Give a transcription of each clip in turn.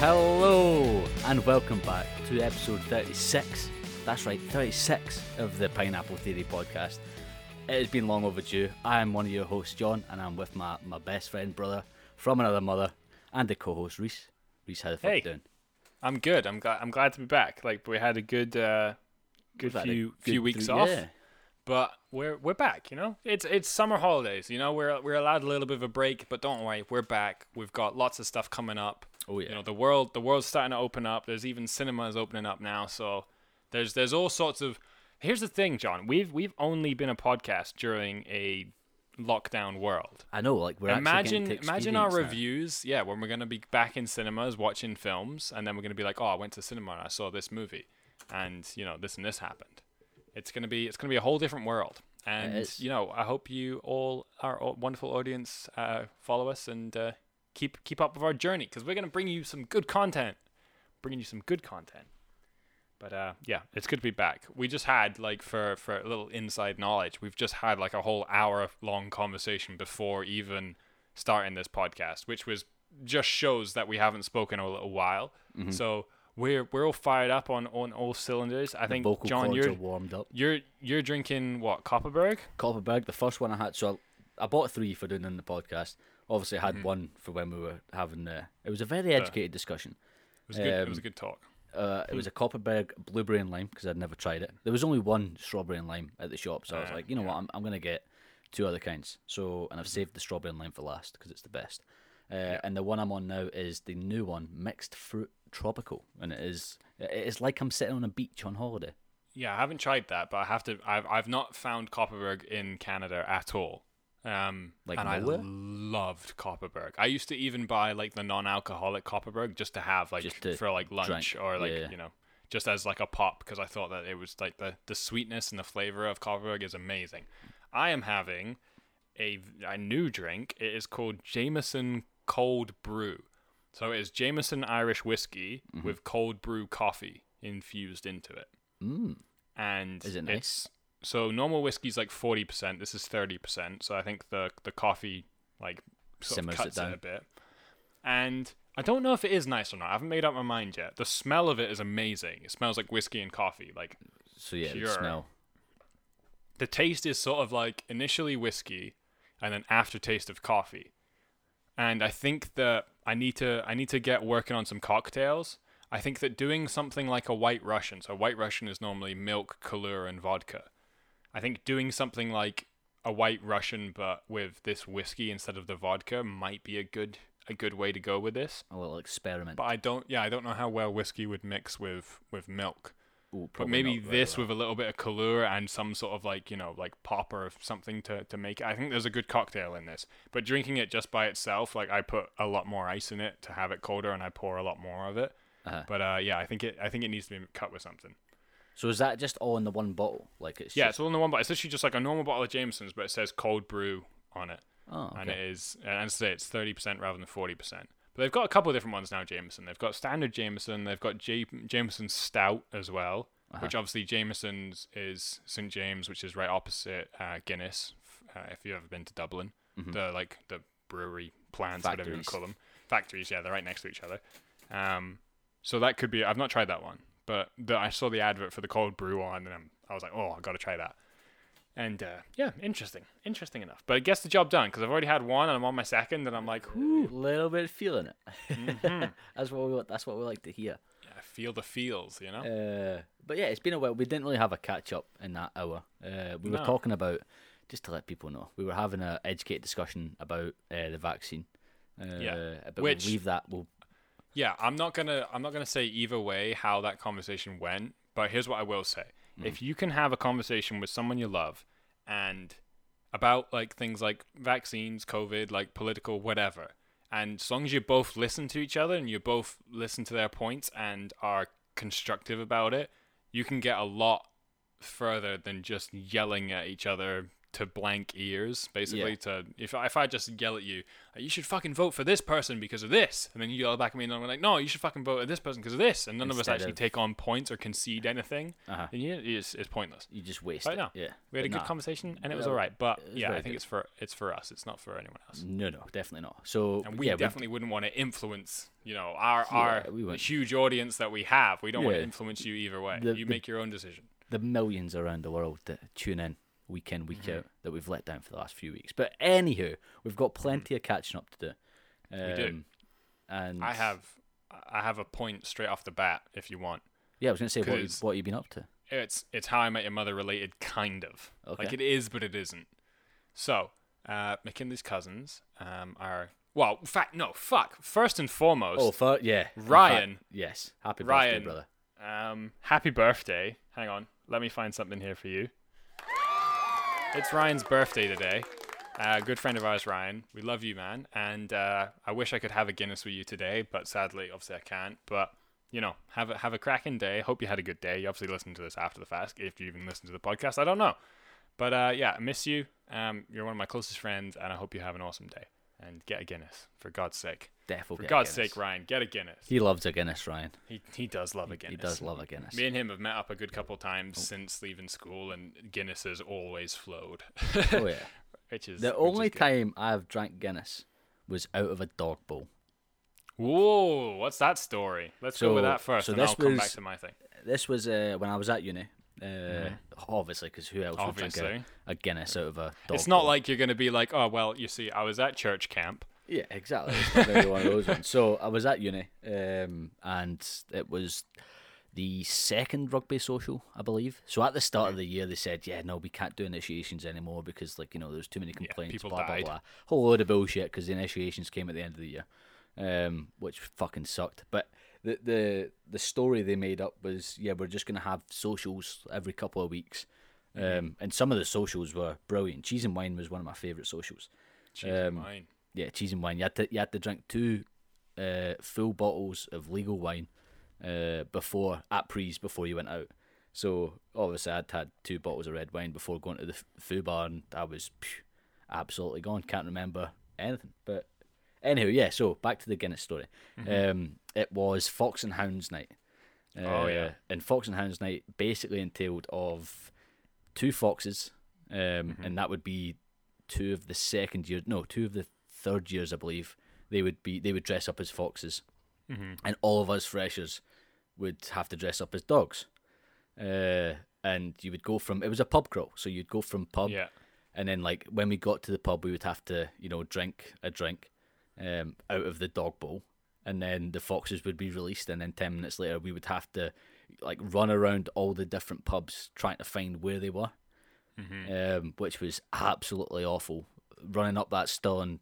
Hello and welcome back to episode 36. That's right, 36 of the Pineapple Theory podcast. It has been long overdue. I am one of your hosts, John, and I'm with my, my best friend, brother from another mother, and the co-host, Rhys. Rhys, how the fuck Hey. you doing? I'm good. I'm glad. I'm glad to be back. Like we had a good, uh, good We've few good few weeks three- off, yeah. but we're we're back. You know, it's it's summer holidays. You know, we're we're allowed a little bit of a break, but don't worry, we're back. We've got lots of stuff coming up. Oh yeah. You know, the world the world's starting to open up. There's even cinemas opening up now. So there's there's all sorts of. Here's the thing, John. We've we've only been a podcast during a lockdown world. I know, like we're imagine imagine our that. reviews yeah when we're going to be back in cinemas watching films and then we're going to be like oh i went to cinema and i saw this movie and you know this and this happened. It's going to be it's going to be a whole different world. And you know i hope you all our wonderful audience uh, follow us and uh, keep keep up with our journey because we're going to bring you some good content. Bringing you some good content but uh, yeah, it's good to be back. We just had like for for a little inside knowledge, we've just had like a whole hour long conversation before even starting this podcast, which was just shows that we haven't spoken in a little while. So we're we're all fired up on on all cylinders. I Mm-hmm. The think vocal John, you're are warmed up. you're you're drinking what Kopparberg? Kopparberg, the first one I had. So I, I bought three for doing in the podcast. Obviously, I Mm-hmm. had one for when we were having the. It was a very educated discussion. It was a good. it was a Um, good talk. Uh, it was a Kopparberg blueberry and lime because I'd never tried it. There was only one strawberry and lime at the shop, so I was Ah, like, you know what. I'm, I'm gonna get two other kinds. So, and I've saved the strawberry and lime for last because it's the best. Uh, And the one I'm on now is the new one, mixed fruit tropical, and it is it's like I'm sitting on a beach on holiday. Yeah, I haven't tried that, but I have to. I've I've not found Kopparberg in Canada at all. Um, Like and nowhere? I loved Kopparberg. I used to even buy like the non-alcoholic Kopparberg just to have like to for like lunch drink, or like yeah. you know just as like a pop because I thought that it was like the the sweetness and the flavor of Kopparberg is amazing. I am having a a new drink. It is called Jameson Cold Brew. So it is Jameson Irish whiskey Mm-hmm. with cold brew coffee infused into it Mm. and Is it nice? So normal whiskey's like 40% this is 30% so i think the the coffee like Simmers it cuts it, down. a bit. And i don't know if it is nice or not i haven't made up my mind yet. The smell of it is amazing it smells like whiskey and coffee like So yeah, the smell. the taste is sort of like initially whiskey and then aftertaste of coffee. And i think that i need to i need to get working on some cocktails. I think that doing something like a white russian so white russian is normally milk kahlua and vodka i think doing something like a white russian but with this whiskey instead of the vodka might be a good a good way to go with this A little experiment. but i don't yeah i don't know how well whiskey would mix with with milk Ooh, but maybe this well. with a little bit of Kahlua and some sort of like you know like pop or something to, to make it. I think there's a good cocktail in this. But drinking it just by itself, like I put a lot more ice in it to have it colder, and I pour a lot more of it. Uh-huh. But uh, yeah, I think it I think it needs to be cut with something. So is that just all in the one bottle? Like it's Yeah, just, it's all in the one bottle. It's literally just like a normal bottle of Jameson's, but it says cold brew on it, oh, and it is okay. and I say it's thirty percent rather than forty percent. But they've got a couple of different ones now. Jameson. They've got standard Jameson. They've got J- Jameson Stout as well, Uh-huh. which obviously Jameson's is St James, which is right opposite uh, Guinness. Uh, if you've ever been to Dublin, the like the brewery plants, whatever you Mm-hmm. Call them, factories. Yeah, they're right next to each other. Um, so that could be. I've not tried that one, but the, I saw the advert for the cold brew one, and I'm, I was like, oh, I got to try that. And uh, yeah, interesting, interesting enough. But it gets the job done because I've already had one, and I'm on my second, and I'm like, a little bit feeling it. Mm-hmm. that's what we want. That's what we like to hear. I feel the feels, you know. Uh, but yeah, it's been a while. We didn't really have a catch up in that hour. Uh, we were No. talking about just to let people know we were having a educated discussion about uh, the vaccine. Uh, Yeah. but Which- we'll leave that. We'll Yeah, I'm not gonna I'm not gonna say either way how that conversation went, but here's what I will say. Hmm. If you can have a conversation with someone you love and about like things like vaccines, COVID, like political, whatever, and as long as you both listen to each other and you both listen to their points and are constructive about it, you can get a lot further than just yelling at each other to blank ears, basically. Yeah. To if if I just yell at you, "Uh, you should fucking vote for this person because of this, and then you yell back at me, and I'm like, no, you should fucking vote for this person because of this, and none of us actually of- take on points or concede anything, Uh-huh. then yeah, it's, it's pointless. You just waste I it. Yeah. We had a good nah. conversation, and it was all right. But was yeah, I think good. it's for it's for us. It's not for anyone else. No, no, definitely not. So And we yeah, definitely wouldn't want to influence, you know, our our we huge audience that we have. We don't want to influence you either way. The- you the- make your own decision. the millions around the world that tune in week in, week Mm-hmm. out that we've let down for the last few weeks. But anywho, we've got plenty of catching up to do. Um, Mm-hmm. do. And I have I have a point straight off the bat if you want. Yeah, I was gonna say what you, what you been up to. It's it's how I met your mother related kind of. Like it is but it isn't. So, uh McKinley's cousins um are well, fact no, fuck. First and foremost, Oh, for, yeah, fact, Ryan. yes, happy Ryan. birthday, brother. Um, happy birthday. Hang on. Let me find something here for you. It's Ryan's birthday today. Uh, good friend of ours, Ryan. We love you, man. And uh, I wish I could have a Guinness with you today, but sadly, obviously, I can't. But you know, have a have a cracking day. Hope you had a good day. You obviously listened to this after the fact, if you even listened to the podcast. I don't know, but uh, yeah, I miss you. Um, you're one of my closest friends, and I hope you have an awesome day. And get a Guinness for God's sake. Defo For God's sake, Ryan, get a Guinness. He loves a Guinness, Ryan. He he does love a Guinness. He does love a Guinness. Me and him have met up a good couple times Oh. since leaving school, and Guinness has always flowed. oh yeah. which is The which is only good. time I've drank Guinness was out of a dog bowl. Whoa, what's that story? Let's go with that first, so and this I'll come back was- to my thing. This was uh, when I was at uni. Uh, Obviously, because who else would drink. A, a Guinness out of a dog it's not bowl? like you're gonna be like, oh well, you see, I was at church camp. Yeah, exactly. One of those ones. So I was at uni, um, and it was the second rugby social, I believe. So at the start of the year, they said, "Yeah, no, we can't do initiations anymore because, like, you know, there's too many complaints." people blah died. blah blah. Whole load of bullshit because the initiations came at the end of the year, um, which fucking sucked. But the the the story they made up was, yeah, we're just gonna have socials every couple of weeks. Um, and some of the socials were brilliant. Cheese and wine was one of my favorite socials. Cheese Um, wine, Yeah, cheese and wine. You had to you had to drink two uh, full bottles of legal wine uh, before at Prees before you went out. So obviously I'd had two bottles of red wine before going to the f- food bar, and I was phew, absolutely gone. Can't remember anything. But anyway, yeah. So back to the Guinness story. Um, it was Fox and Hounds night. Uh, Oh, yeah. And Fox and Hounds night basically entailed of two foxes, um, and that would be two of the second year, no, two of the third years, I believe. They would be they would dress up as foxes, Mm-hmm. and all of us freshers would have to dress up as dogs. Uh, and you would go from it was a pub crawl, so you'd go from pub, Yeah. and then like when we got to the pub, we would have to you know drink a drink, um, out of the dog bowl, and then the foxes would be released, and then ten minutes later we would have to like run around all the different pubs trying to find where they were, um, which was absolutely awful. Running up that stone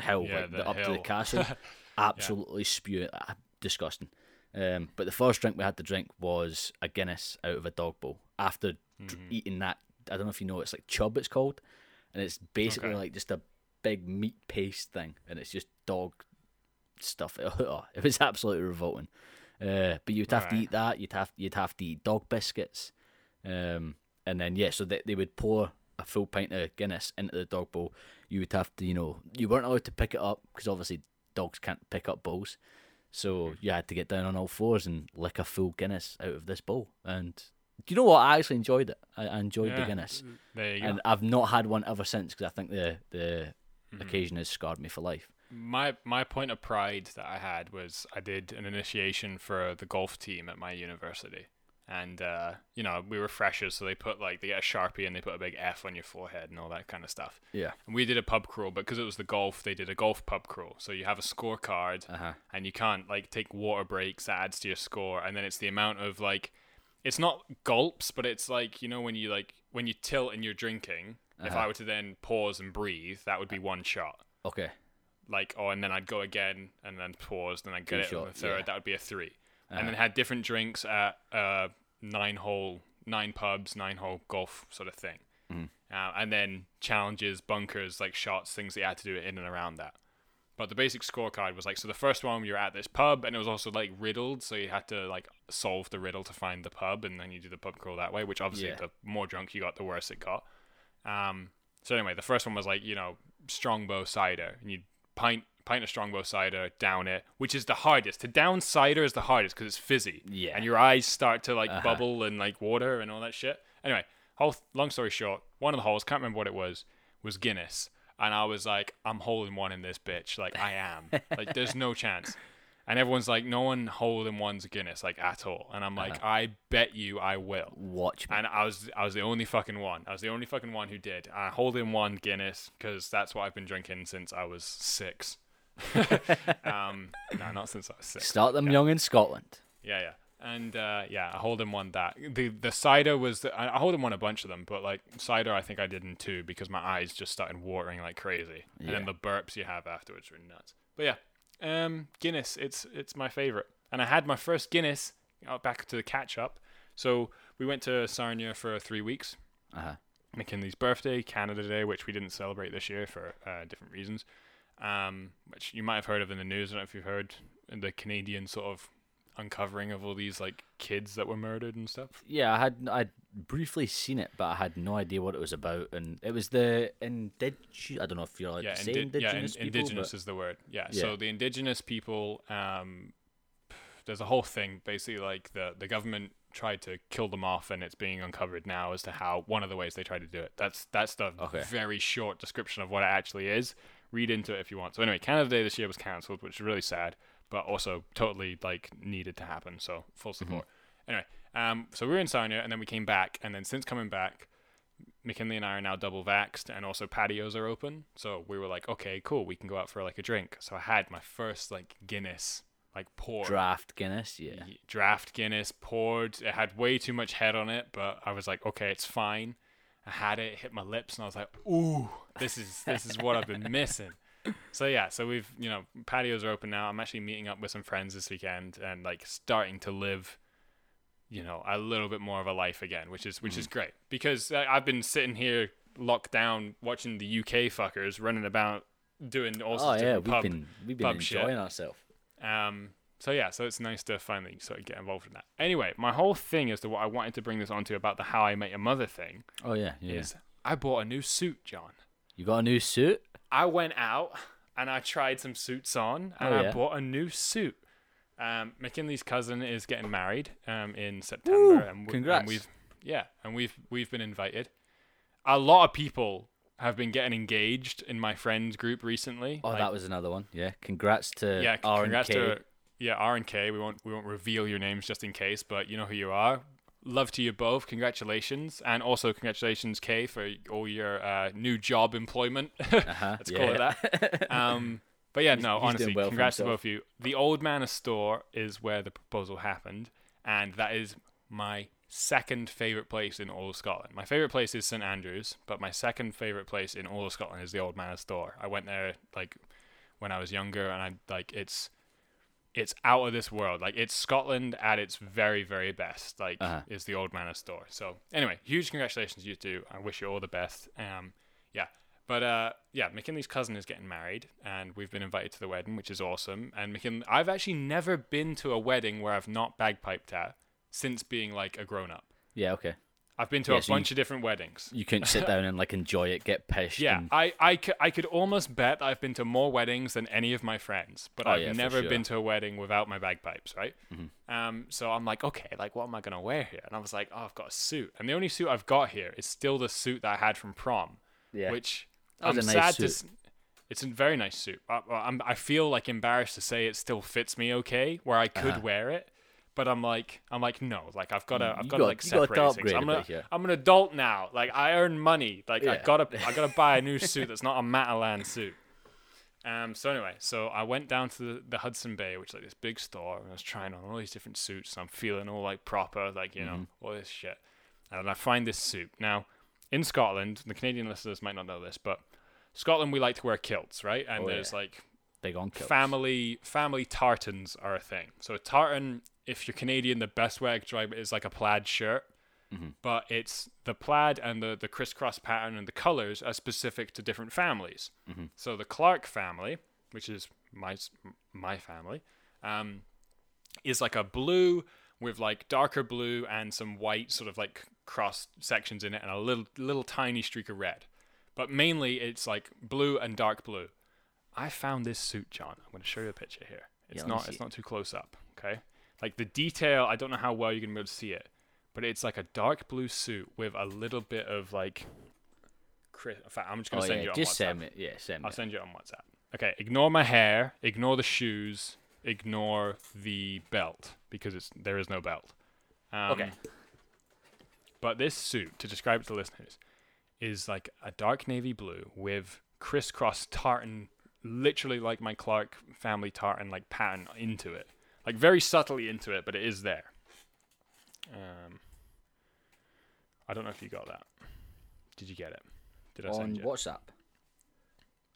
hill, Yeah, like, the up to the castle, absolutely spew ah, disgusting. Um, but the first drink we had to drink was a Guinness out of a dog bowl. After Mm-hmm. eating that, I don't know if you know, it's like chub. It's called, and it's basically Okay. like just a big meat paste thing, and it's just dog stuff. Oh, it was absolutely revolting. Uh, but you'd have to eat that. You'd have you'd have to eat dog biscuits, um, and then yeah, so they they would pour a full pint of Guinness into the dog bowl. You would have to, you know, you weren't allowed to pick it up because obviously dogs can't pick up bowls. So you had to get down on all fours and lick a full Guinness out of this bowl. And do you know what? I actually enjoyed it. I, I enjoyed the Guinness, There you go. and I've not had one ever since because I think the the Mm-hmm. occasion has scarred me for life. my my point of pride that I had was I did an initiation for the golf team at my university. And uh, you know, we were freshers, so they put like they get a sharpie and they put a big F on your forehead and all that kind of stuff. Yeah. And we did a pub crawl, but because it was the golf, they did a golf pub crawl. So you have a scorecard, Uh huh. and you can't like take water breaks that adds to your score, and then it's the amount of like, it's not gulps, but it's like you know when you like when you tilt and you're drinking. If Uh-huh. I were to then pause and breathe, that would be one shot Okay. like oh and then I'd go again and then pause then I'd get it on the third yeah. that would be a 3 Uh-huh. and then had different drinks at uh nine hole nine pubs nine hole golf sort of thing Mm-hmm. uh, and then challenges bunkers like shots things that you had to do in and around that but the basic scorecard was like so the first one you're at this pub and it was also like riddled so you had to like solve the riddle to find the pub and then you do the pub crawl that way which obviously Yeah. the more drunk you got the worse it got um So anyway, the first one was like you know strongbow cider, and you pint pint of strongbow cider, down it, which is the hardest. To down cider is the hardest because it's fizzy. Yeah. And your eyes start to like Uh-huh. bubble and like water and all that shit. Anyway, whole long story short, one of the holes, can't remember what it was, was Guinness. And I was like, I'm holding one in this bitch. Like I am. like there's no chance. And everyone's like, no one holding one's Guinness like at all. And I'm like, I bet you I will. Watch me. And I was I was the only fucking one. I was the only fucking one who did. I hold in one Guinness because that's what I've been drinking since I was six. um, no, not since I was six. Start them young in Scotland. Yeah, yeah. And uh, yeah, I hold in one that the the cider was the, I hold in one a bunch of them, but like cider, I think I did in two because my eyes just started watering like crazy, and then the burps you have afterwards are nuts. But yeah, um, Guinness, it's it's my favorite, and I had my first Guinness back to the catch up. So we went to Sarnia for three weeks. Uh-huh. McKinley's birthday, Canada Day, which we didn't celebrate this year for uh, different reasons, um, which you might have heard of in the news. I don't know if you've heard in the Canadian sort of uncovering of all these like kids that were murdered and stuff. Yeah, I had I'd briefly seen it, but I had no idea what it was about. And it was the indigenous. I don't know if you're allowed yeah, to say indigenous yeah, in- people. indigenous but- is the word. Yeah. Yeah. So the indigenous people, um, there's a whole thing basically like the the government tried to kill them off, and it's being uncovered now as to how one of the ways they tried to do it. That's that's the Okay. very short description of what it actually is. Read into it if you want. So anyway, Canada Day this year was cancelled, which is really sad, but also totally like needed to happen. So full support. Anyway, um, so we were in Sarnia, and then we came back, and then since coming back, McKinley and I are now double vaxxed, and also patios are open. So we were like, okay, cool, we can go out for like a drink. So I had my first like Guinness, like pour Draft Guinness, yeah. draft Guinness poured. It had way too much head on it, but I was like, okay, it's fine. I had it, hit my lips, and I was like, ooh, this is this is what I've been missing. So yeah, so we've you know patios are open now. I'm actually meeting up with some friends this weekend and like starting to live, you know, a little bit more of a life again, which is which is great because I've been sitting here locked down watching the UK fuckers running about doing all Oh sorts yeah, of we've pub been we've been pub shit. enjoying ourselves. um, so yeah, so it's nice to finally sort of get involved in that. Anyway, my whole thing as to what I wanted to bring this onto about the How I Met Your Mother thing Oh yeah, yeah. is I bought a new suit, John. You got a new suit? I went out and I tried some suits on, and Oh, I bought a new suit. Um, McKinley's cousin is getting married um, in September, Woo! and, w- Congrats. and we've yeah, and we've we've been invited. A lot of people have been getting engaged in my friends group recently. Oh, like- that was another one. Yeah. Congrats to yeah, R and congrats K. to yeah R and K. We won't we won't reveal your names just in case, but you know who you are. Love to you both. Congratulations, and also congratulations, Kay, for all your uh, new job employment. Uh-huh, Let's call it that. Um, but yeah, no, he's honestly, well congrats to both of you. The Old Man of Storr is where the proposal happened, and that is my second favorite place in all of Scotland. My favorite place is St Andrews, but my second favorite place in all of Scotland is the Old Man of Storr. I went there like when I was younger, and I like it's it's out of this world. Like it's Scotland at its very, very best. Like Uh-huh. is the Old Man of Storr. So anyway, huge congratulations you two. I wish you all the best. Um, yeah. But uh, yeah, McKinley's cousin is getting married, and we've been invited to the wedding, which is awesome. And McKinley, I've actually never been to a wedding where I've not bagpiped at since being like a grown up. Yeah, okay. I've been to Yeah, a so you- bunch of different weddings. You couldn't sit down and like enjoy it, get pissed. Yeah, and- I, I, I could almost bet that I've been to more weddings than any of my friends, but Oh, I've yeah, never sure. Mm-hmm. been to a wedding without my bagpipes, right? Um, so I'm like, okay, like what am I gonna wear here? And I was like, oh, I've got a suit, and the only suit I've got here is still the suit that I had from prom, yeah. which I'm nice sad to. suit. s- It's a very nice suit. I, I'm, I feel like embarrassed to say it still fits me okay, where I could Uh-huh. wear it. But I'm like, I'm like, no, like I've got to, I've got to like you got separate things. I'm, a gonna, bit here. I'm an adult now. Like I earn money. Like I Yeah. gotta, I gotta buy a new suit that's not a Matalan suit. Um. So anyway, so I went down to the, the Hudson Bay, which is like this big store, and I was trying on all these different suits, and I'm feeling all like proper, like you know, Mm-hmm. all this shit. And I find this suit now in Scotland. The Canadian listeners might not know this, but Scotland we like to wear kilts, right? And Oh, there's yeah. like Big on kilts. family family tartans are a thing. So a tartan, if you're Canadian, the best way I could describe it is like a plaid shirt, but it's the plaid and the the crisscross pattern and the colors are specific to different families. So the Clark family, which is my my family, um, is like a blue with like darker blue and some white sort of like cross sections in it and a little little tiny streak of red. but mainly it's like blue and dark blue. I found this suit, John. I'm going to show you a picture here. It's Yeah, not it's not too close up, okay? Like the detail, I don't know how well you're going to be able to see it, but it's like a dark blue suit with a little bit of like. Chris, in fact, I'm just going Oh to send yeah, you on just WhatsApp. send me. Yeah, send me. I'll send you it on WhatsApp. Okay, ignore my hair, ignore the shoes, ignore the belt because it's there is no belt. Um, Okay. But this suit, to describe it to listeners, is like a dark navy blue with crisscross tartan, literally like my Clark family tartan, like pattern into it, like very subtly into it, but it is there. Um, I don't know if you got that. Did you get it? Did I on send you? WhatsApp.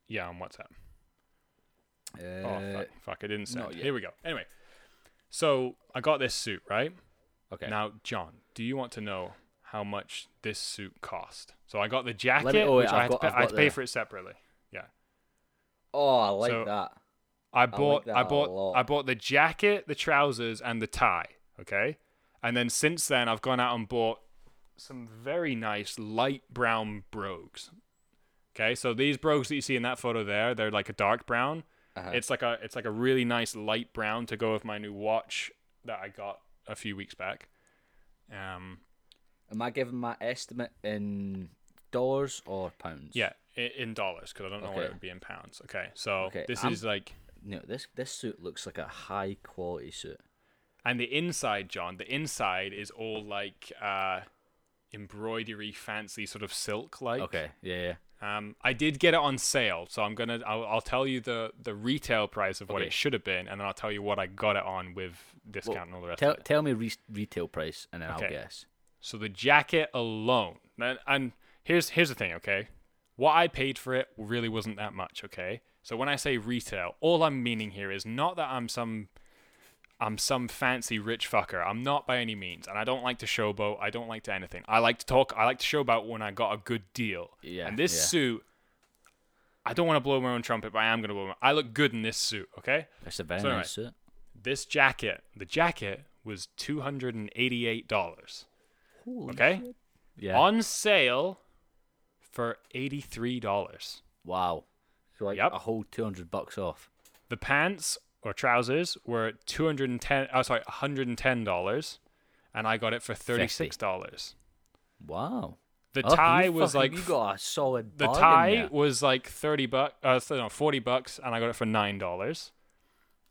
Yeah, on WhatsApp. Uh, Oh fuck, fuck! I didn't send. Here we go. Anyway, so I got this suit right Okay. now. John, do you want to know how much this suit cost? So I got the jacket, me- oh, which I I've had, got- to, pay, I've had to pay the- for it separately. Yeah, oh, I like so- that. I bought I a bought. I bought the jacket, the trousers, and the tie. Okay, and then since then I've gone out and bought some very nice light brown brogues. Okay, so these brogues that you see in that photo there, they're like a dark brown. Uh-huh. It's like a it's like a really nice light brown to go with my new watch that I got a few weeks back. Um, Am I giving my estimate in dollars or pounds? yeah, in, in dollars because I don't know what it would be in pounds. Okay, so Okay, this I'm- is like, No, this this suit looks like a high quality suit. and the inside, John, the inside is all like uh, embroidery, fancy sort of silk like. Okay. Yeah. Yeah. Um, I did get it on sale, so I'm gonna I'll, I'll tell you the the retail price of what Okay. it should have been, and then I'll tell you what I got it on with discount and all the rest. Tell of it. tell me re- retail price and then Okay. I'll guess. So the jacket alone, and, and here's here's the thing, okay? What I paid for it really wasn't that much, okay? So when I say retail, all I'm meaning here is not that I'm some I'm some fancy rich fucker. I'm not by any means, and I don't like to showboat. I don't like to anything. I like to talk. I like to showboat when I got a good deal. Yeah, And this yeah. suit, I don't want to blow my own trumpet, but I am gonna blow. My, I look good in this suit, okay? That's a very So nice anyway, suit. This jacket, the jacket was two hundred and eighty-eight dollars. Holy Okay. shit. Yeah. on sale for $83. wow. So like Yep. a whole two hundred bucks off. The pants or trousers were 210 oh sorry, $110 and I got it for $36. Wow. The Oh, tie was fucking- like you got a solid. the tie was like 30 bucks uh no, 40 bucks and I got it for $9.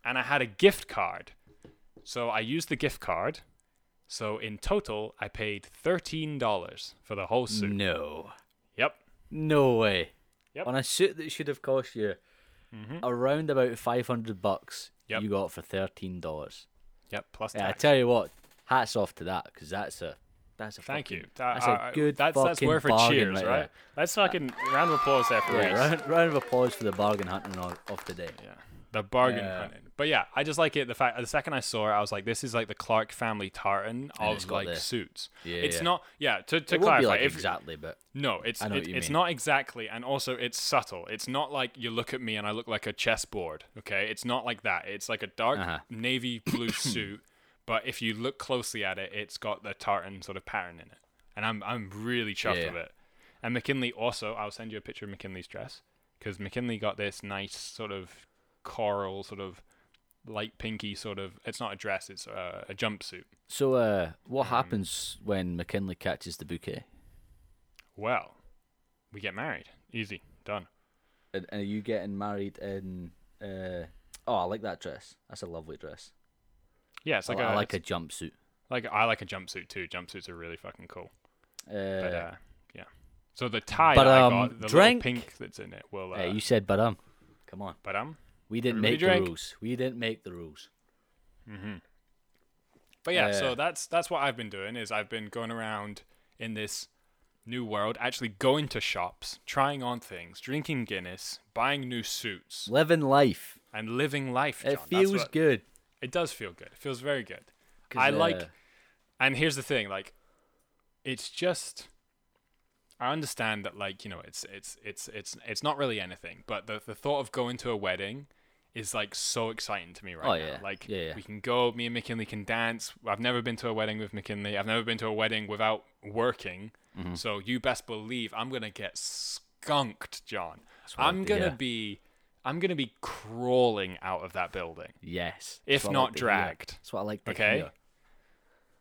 And I had a gift card. So I used the gift card. So in total I paid $13 for the whole suit. No. Yep. No way. Yep. On a suit that should have cost you Mhm. around about five hundred bucks, Yep. you got it for thirteen dollars. Yep, plus Yeah, I tell you what, hats off to that because that's a that's a Thank fucking, you. That- That's a good That's that's fucking for bargain cheers, right right? Let's fucking round of applause there for Yeah, round, round of applause for the bargain hunting of, of day. Yeah, the bargain Yeah. hunting. But yeah, I just like it. The fact the second I saw it, I was like, this is like the Clark family tartan of like the- suits. Yeah, it's yeah. not. Yeah, to to it clarify, like if, exactly, but no, it's it- it's mean. not exactly, and also it's subtle. It's not like you look at me and I look like a chessboard. Okay, it's not like that. It's like a dark Uh-huh. navy blue suit, but if you look closely at it, it's got the tartan sort of pattern in it, and I'm I'm really chuffed Yeah. with it. And McKinley also, I'll send you a picture of McKinley's dress because McKinley got this nice sort of coral, sort of light pinky sort of. It's not a dress; it's a, a jumpsuit. so uh, what Um, happens when McKinley catches the bouquet? Well, we get married. Easy, done. And, and are you getting married in? Uh, oh, I like that dress. That's a lovely dress. Yeah, it's like I, a I like a jumpsuit. like I like a jumpsuit too. Jumpsuits are really fucking cool. Uh, But uh, yeah. So the tie but, that I um, got, the drink- pink that's in it, Well, Uh, hey, you said, but um, come on, but um. We didn't Everybody make drink. the rules. We didn't make the rules. Mm-hmm. But yeah, so Uh, that's that's what I've been doing is I've been going around in this new world, actually going to shops, trying on things, drinking Guinness, buying new suits, Living life. and living life. John. It feels what- good. It does feel good. It feels very good. I like, uh, and here's the thing, like, it's just. I understand that, like you know, it's it's it's it's it's not really anything, but the the thought of going to a wedding is like so exciting to me right Oh, now. yeah. Like Yeah, yeah. we can go, me and McKinley can dance. I've never been to a wedding with McKinley. I've never been to a wedding without working. Mhm. So you best believe I'm gonna get skunked, John. I'm gonna be, I'm gonna be crawling out of that building, Yes. if not like dragged. That's what I like to Okay. hear.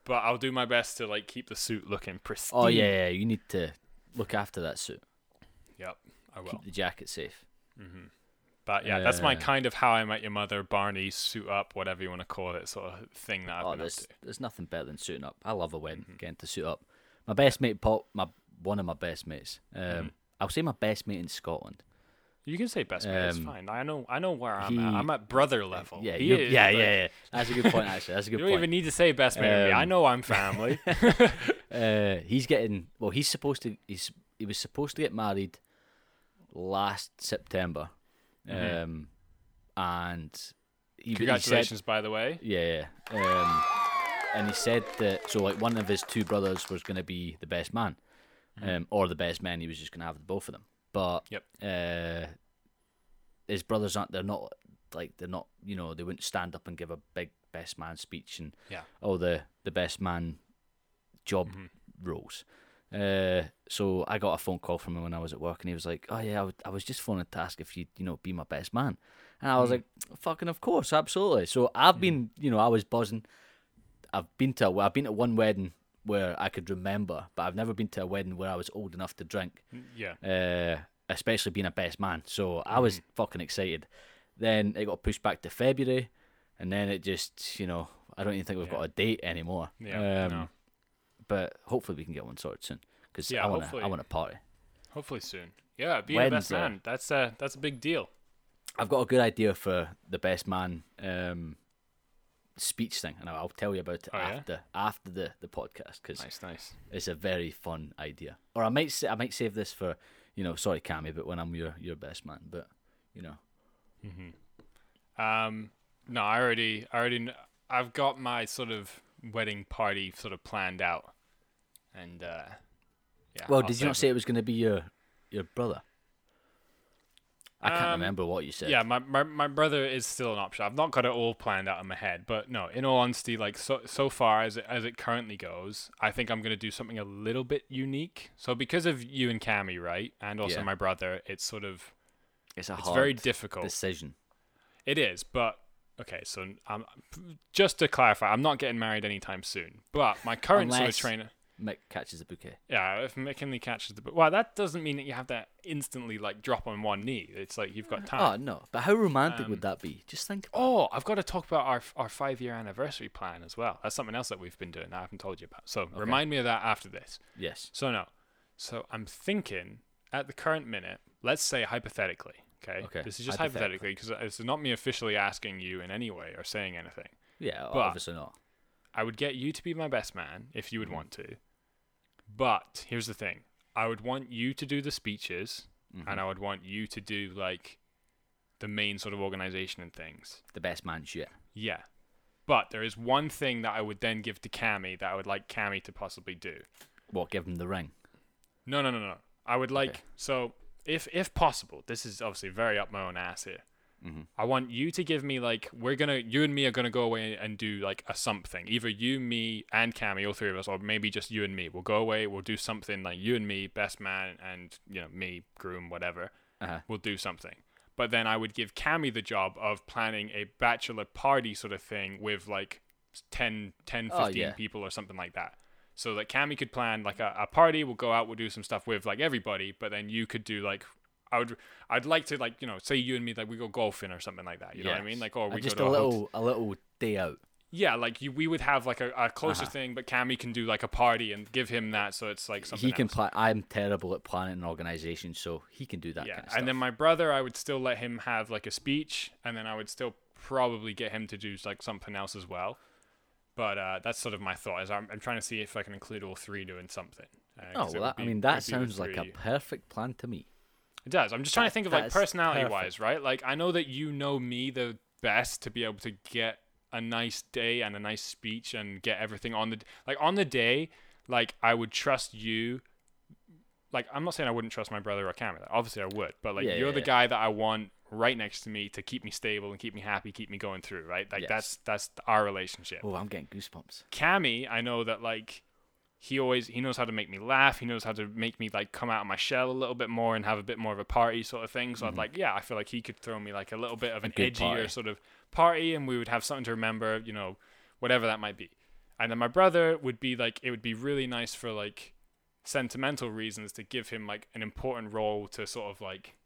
But I'll do my best to like keep the suit looking pristine. Oh yeah, yeah, you need to look after that suit. Yep, I will. Keep the jacket safe. But yeah, that's my kind of how I met your mother, Barney suit up, whatever you want to call it, sort of thing that I've oh, been up there's to. there's nothing better than suiting up. I love a wedding, Mm-hmm. getting to suit up. My best mate, Paul, my one of my best mates. Um, Mm-hmm. I'll say my best mate in Scotland. You can say best mate. It's Um, fine. I know. I know where I'm at. I'm at brother level. Yeah, yeah, yeah, yeah. That's a good point. Actually, that's a good. You don't point. even need to say best mate. me. I Um, know I'm family. Uh, he's getting well. He's supposed to. He's he was supposed to get married last September, Mhm. um, and he, he said, Congratulations, by the way. yeah, yeah. Um, and he said that so like one of his two brothers was going to be the best man, um, or the best man. He was just going to have the both of them. But Yep. uh, his brothers aren't. They're not like they're not. You know, they wouldn't stand up and give a big best man speech and Yeah. all the the best man job Mhm. roles. Uh, so I got a phone call from him when I was at work, and he was like, "Oh yeah, I, w- I was just phoning to ask if you you know be my best man," and I was Mm. like, "Fucking of course, absolutely." So I've been you know I was buzzing. I've been to a, I've been to one wedding where I could remember, but I've never been to a wedding where I was old enough to drink Yeah. uh, especially being a best man. So I was fucking excited. Then it got pushed back to February, and then it just, you know, I don't even think we've Yeah. got a date anymore. Yeah. Um, no. But hopefully we can get one sorted soon because Yeah, I want to. I want to party. Hopefully soon. Yeah, being a best uh, man. That's a that's a big deal. I've got a good idea for the best man um, speech thing, and I'll tell you about it Oh, yeah? after after the the podcast because Nice, nice. it's a very fun idea. Or I might I might save this for you know, sorry, Cammy, but when I'm your your best man, but you know. Um, no, I already, I already, I've got my sort of wedding party sort of planned out, and uh, yeah. Well, I'll did you not say it was going to be your your brother? I can't Um, remember what you said. Yeah, my, my my brother is still an option. I've not got it all planned out in my head, but no, in all honesty, like so so far as it, as it currently goes, I think I'm gonna do something a little bit unique. So because of you and Cammy, right, and also Yeah. my brother, it's sort of it's a it's hard very difficult. decision. It is, but okay. So um, just to clarify, I'm not getting married anytime soon. But my current sort of trainer, Mick catches the bouquet. yeah, if McKinley catches the, bouquet. well, that doesn't mean that you have to instantly like drop on one knee. It's like you've got time. Oh no! But how romantic Um, would that be? Just think. Oh, I've got to talk about our our five year anniversary plan as well. That's something else that we've been doing that I haven't told you about. So remind me of that after this. Yes. So no, so I'm thinking at the current minute, let's say hypothetically, okay, Okay, this is just hypothetically. hypothetically because it's not me officially asking you in any way or saying anything. Yeah. But- obviously not. I would get you to be my best man if you would want to. But here's the thing I would want you to do the speeches, Mm-hmm. and I would want you to do like the main sort of organization and things. The best man shit. Yeah. But there is one thing that I would then give to Cammy that I would like Cammy to possibly do. What? Give him the ring. No, no, no, no. I would like Okay. so if if possible. This is obviously very up my own ass here. Mm-hmm. I want you to give me like we're gonna you and me are gonna go away and do like a something. Either you, me, and Cammy, all three of us, or maybe just you and me. We'll go away. We'll do something like you and me, best man, and you know me, groom, whatever. Uh-huh. We'll do something. But then I would give Cammy the job of planning a bachelor party sort of thing with like 10, 10 Oh, 15 yeah. people or something like that. So that Cammy could plan like a, a party. We'll go out. We'll do some stuff with like everybody. But then you could do like I would I'd like to like you know say you and me like we go golfing or something like that. You know what I mean? Like or we just go a to a little a little day out. yeah, like you, we would have like a, a closer Uh-huh. thing, but Cammy can do like a party and give him that, so it's like something. He can. I'm terrible at planning an organization, so he can do that yeah, kind of stuff. and then my brother, I would still let him have like a speech, and then I would still probably get him to do like something else as well. But uh, that's sort of my thought. Is I'm, I'm trying to see if I can include all three doing something. Uh, oh well, that, I mean that be sounds like a perfect plan to me. It does. I'm just trying to think of like personality perfect. wise, right? Like I know that you know me the best to be able to get a nice day and a nice speech and get everything on the like on the day. Like I would trust you. Like I'm not saying I wouldn't trust my brother or Camila. Obviously I would, but like Yeah, you're yeah, the yeah. guy that I want right next to me to keep me stable and keep me happy, keep me going through. Right? Like Yes. that's that's our relationship. Oh, I'm getting goosebumps. Cammy, I know that like he always he knows how to make me laugh. He knows how to make me like come out of my shell a little bit more and have a bit more of a party sort of thing. So I'd like, yeah, I feel like he could throw me like a little bit of an Mm-hmm. edgier party. sort of party, and we would have something to remember. You know, whatever that might be. And then my brother would be like, it would be really nice for like sentimental reasons to give him like an important role to sort of like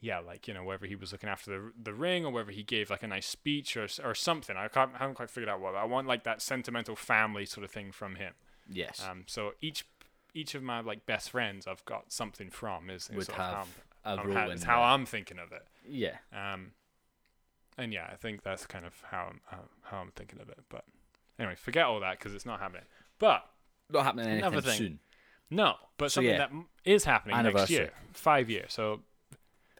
yeah like you know whether he was looking after the the ring or whether he gave like a nice speech or or something i can't I haven't quite figured out what i want like that sentimental family sort of thing from him Yes. um so each each of my like best friends i've got something from is, is sort of how, I'm- how, i'm thinking of it yeah. um and yeah i think that's kind of how i'm how, how i'm thinking of it but anyway forget all that because it's not happening but Not happening anytime Another thing. soon. no but So, something yeah. that is happening next year five years so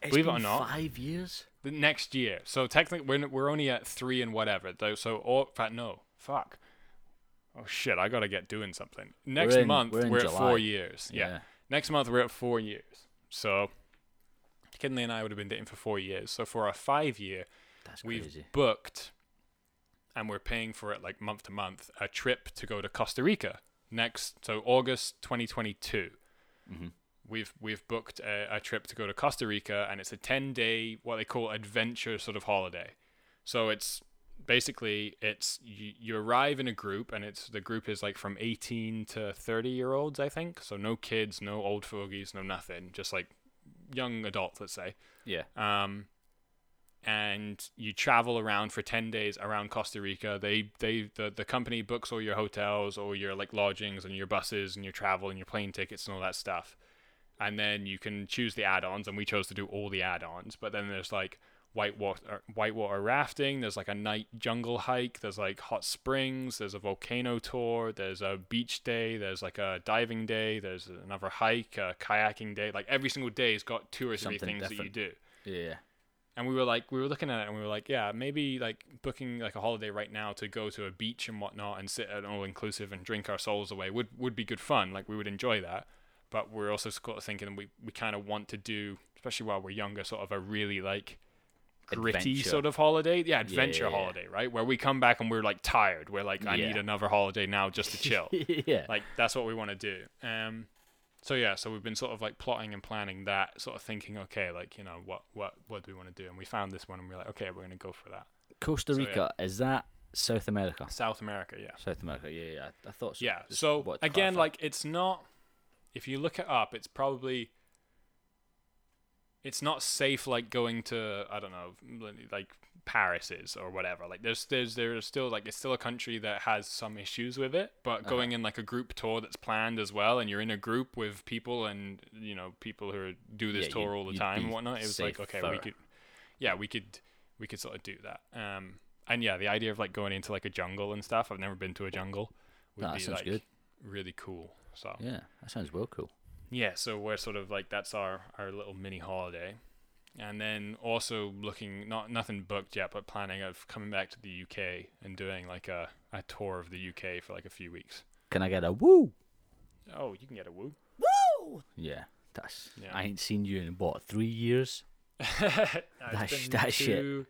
It's Believe it or not. five years. the next year. So technically, we're we're only at three and whatever. Though, so or in fact, no, fuck. Oh shit! I gotta get doing something. Next in- month we're we're, at four years. Yeah. Yeah. Next month we're at four years. So, Kinley and I would have been dating for four years. So for our five year, That's we've crazy. booked, and we're paying for it like month to month. A trip to go to Costa Rica next. So August 2022 hmm we've we've booked a, a trip to go to Costa Rica, and it's a ten day what they call adventure sort of holiday. So it's basically it's you, you arrive in a group, and it's the group is like from eighteen to thirty year olds, I think. So no kids, no old fogies, no nothing, just like young adults, let's say. Yeah. Um, and you travel around for 10 days around Costa Rica. They they the, the company books all your hotels, all your like lodgings and your buses and your travel and your plane tickets and all that stuff. And then you can choose the add-ons and we chose to do all the add-ons, but then there's like whitewater whitewater rafting, there's like a night jungle hike, there's like hot springs, there's a volcano tour, there's a beach day, there's like a diving day, there's another hike, a kayaking day. Like every single day has got two or three Something things that you do. Yeah. and we were like we were looking at it and we were like yeah maybe like booking like a holiday right now to go to a beach and whatnot and sit at an all inclusive and drink our souls away would would be good fun. Like we would enjoy that. But we're also sort of thinking we, we kind of want to do especially while we're younger sort of a really like gritty Adventure. sort of holiday yeah adventure yeah, yeah. holiday right where we come back and we're like tired we're like i need another holiday now just to chill yeah. like that's what we want to do um so yeah so we've been sort of like plotting and planning that sort of thinking okay like you know what what what do we want to do and we found this one and we're like okay we're going to go for that Costa so. Rica is that South America? south america yeah South America. Yeah, yeah. I thought so. yeah so again clarify. like it's not if you look it up it's probably it's not safe like going to i don't know like paris is or whatever like there's there's there's still like it's still a country that has some issues with it but Uh-huh. going in like a group tour that's planned as well and you're in a group with people and you know people who are, do this Yeah, tour all the time and whatnot it was like okay we could yeah we could we could sort of do that um and yeah the idea of like going into like a jungle and stuff i've never been to a jungle would That be sounds like good. really cool so Yeah, that sounds well cool. Yeah, so we're sort of like that's our our little mini holiday, and then also looking not nothing booked yet, but planning of coming back to the UK and doing like a a tour of the UK for like a few weeks. Can I get a woo? Oh, you can get a woo. Woo! Yeah, that's. Yeah. I ain't seen you in what three years? No, it's That's- been that's shit.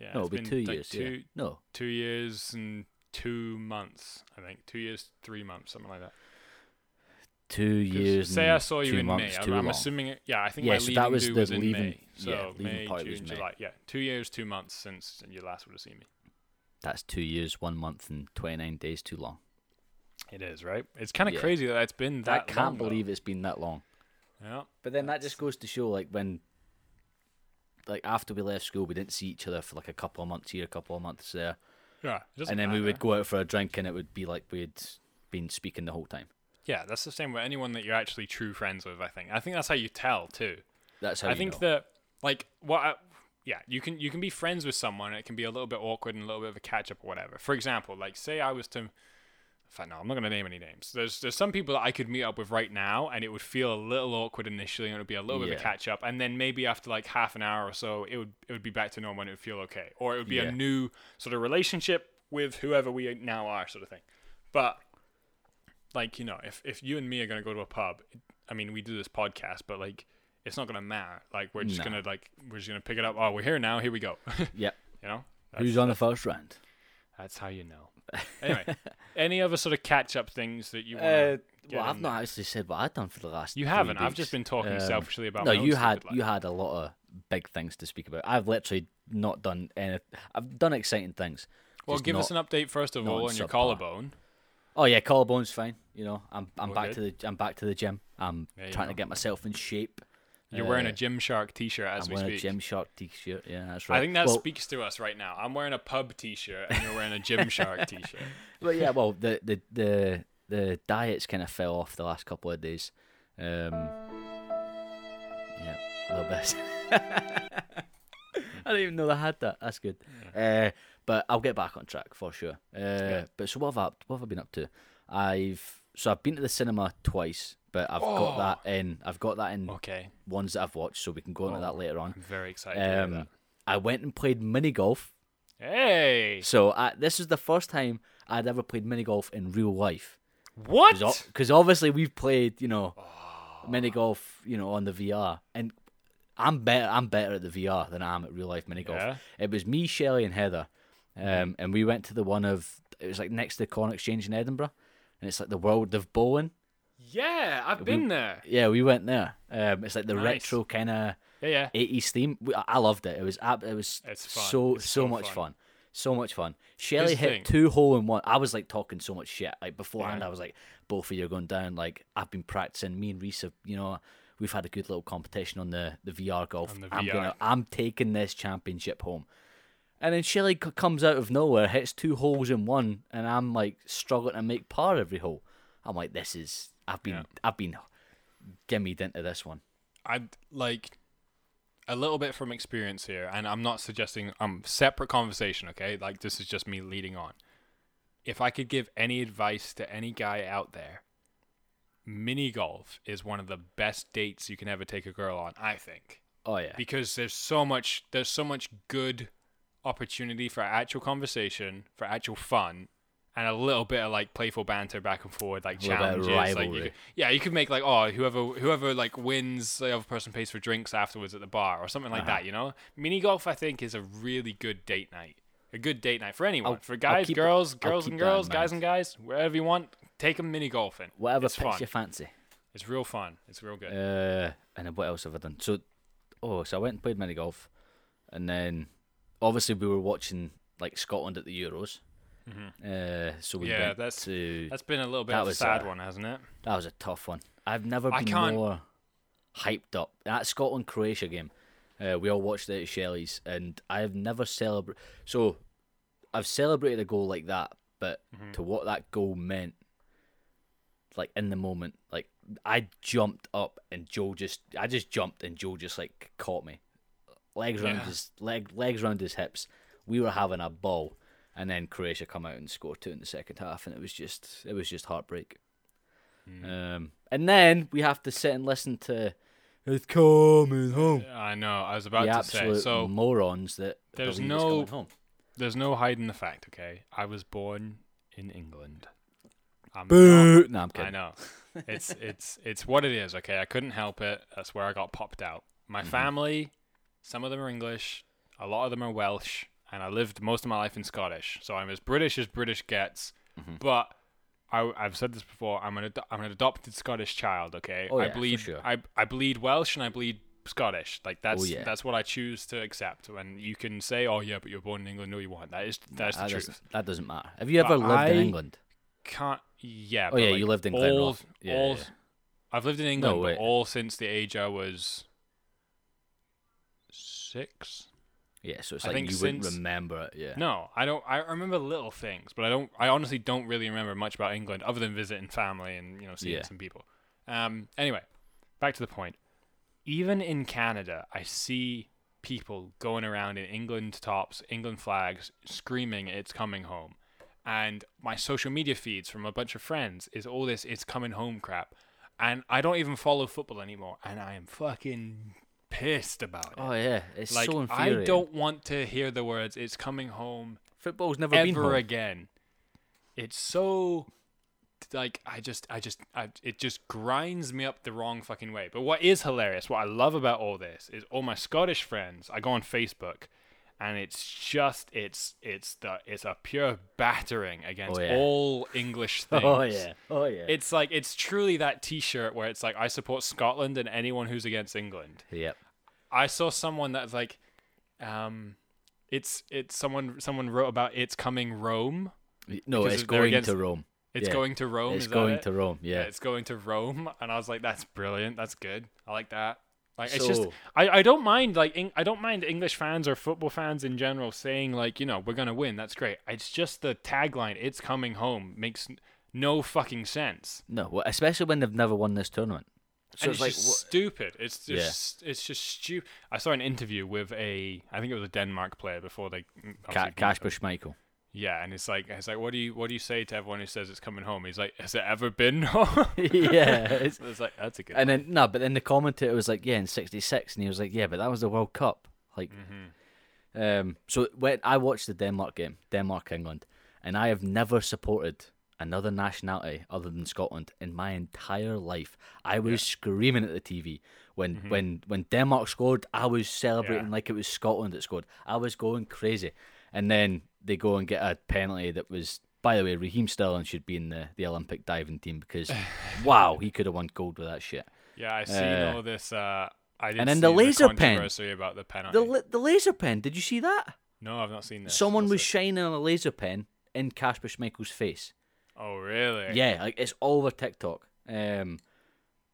Yeah, no, it'll be been two like years. Two, yeah. No, two years and two months, I think. Two years, three months, something like that. Two years. Say I saw you two in May. months, I'm, I'm assuming. It, yeah, I think Yeah, my so leaving that was the was in leaving- May. So yeah, May, June, May. July. Yeah, two years, two months since you last would have seen me. That's two years, one month, and twenty nine days too long. It is right. It's kind of Yeah. crazy that it's been that. I can't long, though. believe it's been that long. Yeah. But then that just goes to show, like when, like after we left school, we didn't see each other for like a couple of months here, a couple of months there, Yeah. and then we would go out for a drink, and it would be like we'd been speaking the whole time. Yeah, that's the same with anyone that you're actually true friends with. I think. I think that's how you tell too. That's how I think know. that like what. I, yeah, you can you can be friends with someone. It can be a little bit awkward and a little bit of a catch up or whatever. For example, like say I was to. In fact, no, I'm not gonna name any names. There's there's some people that I could meet up with right now, and it would feel a little awkward initially, and it would be a little bit of a catch up, and then maybe after like half an hour or so, it would it would be back to normal, and it would feel okay, or it would be Yeah. a new sort of relationship with whoever we now are, sort of thing. But like you know, if if you and me are gonna go to a pub, I mean, we do this podcast, but like it's not gonna matter. Like we're just No. gonna like we're just gonna pick it up. Oh, we're here now. Here we go. Yep. you know. Who's on the first round? That's how you know. Anyway, any other sort of catch-up things that you want? Uh, well, I've not actually said what I've done for the last. you haven't. I've just been talking Um, selfishly about. No, you had life. you had a lot of big things to speak about. I've literally not done any. I've done exciting things. Well, give us an update first of all on your collarbone. Oh yeah, collarbone's fine. You know, I'm I'm All back good. to the I'm back to the gym. I'm There trying go. to get myself in shape. You're wearing Uh, a Gymshark t-shirt as I'm we wearing speak. a Gymshark t-shirt. Yeah, that's right. I think that well, speaks to us right now. I'm wearing a pub t-shirt and you're wearing a Gymshark t-shirt. Well, yeah, well, the the the the diets kind of fell off the last couple of days. Um, yeah, a little bit. I didn't even know they had that. That's good. Uh, but I'll get back on track for sure. Uh, good. but so what have I what have I been up to? I've so I've been to the cinema twice, but I've got that in. I've got that in Okay, ones that I've watched, so we can go into Oh, that later on. I'm very excited. Um. I went and played mini golf. Hey, So I, this is the first time I'd ever played mini golf in real life. what? Because obviously we've played, you know, Oh. mini golf, you know, on the VR, and I'm better. I'm better at the VR than I am at real life mini golf. Yeah? It was me, Shelley, and Heather, um, and we went to the one of it was like next to the Corn Exchange in Edinburgh, and it's like the World of Bowling. Yeah, I've been there. Yeah, we went there. Um, it's like the Nice. retro kind of Yeah, yeah. 80s theme. We- I loved it. It was ab- it was so It's so so much fun. fun. So much fun. Shelley the hit thing. two hole in one. I was like talking so much shit. Like beforehand, Yeah. I was like, both of you are going down. Like I've been practicing. Me and Rhys have, you know, we've had a good little competition on the the VR golf. The I'm gonna, I'm taking this championship home. And then Shelley c- comes out of nowhere, hits two holes in one, and I'm like struggling to make par every hole. I'm like, this is. I've been, Yeah. I've been, gimmied into this one. I'd like a little bit from experience here, and I'm not suggesting um separate conversation. Okay, like this is just me leading on. If I could give any advice to any guy out there, mini golf is one of the best dates you can ever take a girl on. I think Oh yeah. because there's so much there's so much good opportunity for actual conversation, for actual fun, and a little bit of like playful banter back and forward, like A little bit of challenges. Like you could, yeah, you could make like oh whoever whoever like wins, the other person pays for drinks afterwards at the bar or something like Uh-huh. that. You know, mini golf I think is a really good date night. A good date night for anyone, I'll- for guys, keep girls, girls and girls, guys and guys, wherever you want. Take them mini golfing. Whatever it's picks fun. your fancy. It's real fun. It's real good. Uh, and then what else have I done? So, oh, so I went and played mini golf, and then obviously we were watching like Scotland at the Euros. Uh, so we Mm-hmm. Yeah, went that's- to That's been a little bit that of a sad uh, one, hasn't it? that was a tough one. I've never I been can't- more hyped up. That Scotland Croatia game, uh, we all watched it at Shelley's, and I've never celebrated. So, I've celebrated a goal like that, but Mm-hmm. to what that goal meant, like in the moment, like I jumped up and Joe just, I just jumped and Joe just like caught me, legs around Yeah. his leg, legs around his hips. We were having a ball, and then Croatia come out and score two in the second half, and it was just, it was just heartbreak. Mm. Um, and then we have to sit and listen to "It's coming home." I know. I was about the to say. So morons that there's no- home. there's no hiding the fact. Okay, I was born in England. I'm not- Boo! No, I'm I know. It's it's it's what it is. Okay, I couldn't help it. That's where I got popped out. My Mm-hmm. family, some of them are English, a lot of them are Welsh, and I lived most of my life in Scottish. So I'm as British as British gets. Mm-hmm. But I, I've said this before. I'm an ado- I'm an adopted Scottish child. Okay, Oh, I yeah, for bleed sure. I I bleed Welsh and I bleed Scottish. Like that's Oh, yeah. that's what I choose to accept. When you can say, "Oh yeah, but you're born in England," no, you weren't. That is that's that, the truth. that doesn't matter. Have you ever But lived in England? Can't. Yeah. Oh, yeah, like, you lived in all, Glenrock. Yeah, all, yeah. I've lived in England, but all since the age I was six. Yeah, so it's I like think you wouldn't remember it. Yeah. No, I don't. I remember little things, but I don't. I honestly don't really remember much about England other than visiting family and you know seeing Yeah. some people. Um. Anyway, back to the point. Even in Canada, I see people going around in England tops, England flags, screaming "It's coming home," and my social media feeds from a bunch of friends is all this "It's coming home" crap, and I don't even follow football anymore, and I am fucking pissed about it. Oh yeah, it's like so I don't want to hear the words "It's coming home." Football's never been ever home. again. It's so like I just I just I, it just grinds me up the wrong fucking way. But what is hilarious, what I love about all this is all my Scottish friends. I go on Facebook and it's just it's it's the it's a pure battering against Oh, yeah. all English things. Oh yeah. Oh yeah. It's like it's truly that T-shirt where it's like I support Scotland and anyone who's against England. yep. I saw someone that's like, um, it's it's someone someone wrote about it's coming Rome. No, it's going against- to Rome. It's Yeah. going to Rome. It's going it? to Rome. Yeah. it's going to Rome, and I was like, that's brilliant. That's good. I like that. Like it's just I, I don't mind like I don't mind English fans or football fans in general saying like you know we're gonna win. That's great. It's just the tagline. It's coming home makes no fucking sense. No, well, especially when they've never won this tournament. So and it's, it's, like, stupid. It's Yeah. just it's just stupid. I saw an interview with a I think it was a Denmark player before they obviously Kasper. Schmeichel. Yeah, and it's like it's like what do you what do you say to everyone who says it's coming home? He's like, has it ever been home? yeah. It's, it's like that's a good. and then no, but then the commentator was like, "Yeah, in '66," and he was like, "Yeah, but that was the World Cup." Like, Mm-hmm. um, so when I watched the Denmark game, Denmark England, and I have never supported another nationality other than Scotland in my entire life. I was screaming at the TV when when when Denmark scored. I was celebrating Mm-hmm. Yeah. like it was Scotland that scored. I was going crazy, and then they go and get a penalty that was. By the way, Raheem Sterling should be in the, the Olympic diving team because, wow, he could have won gold with that shit. Yeah, I see Uh, all this. Uh, I did and then see the laser pen. controversy about the penalty. The the laser pen. Did you see that? no, I've not seen this. Someone What's was it? shining a laser pen in Kasper Schmeichel's face. oh, really? Yeah, like it's all over TikTok. Um,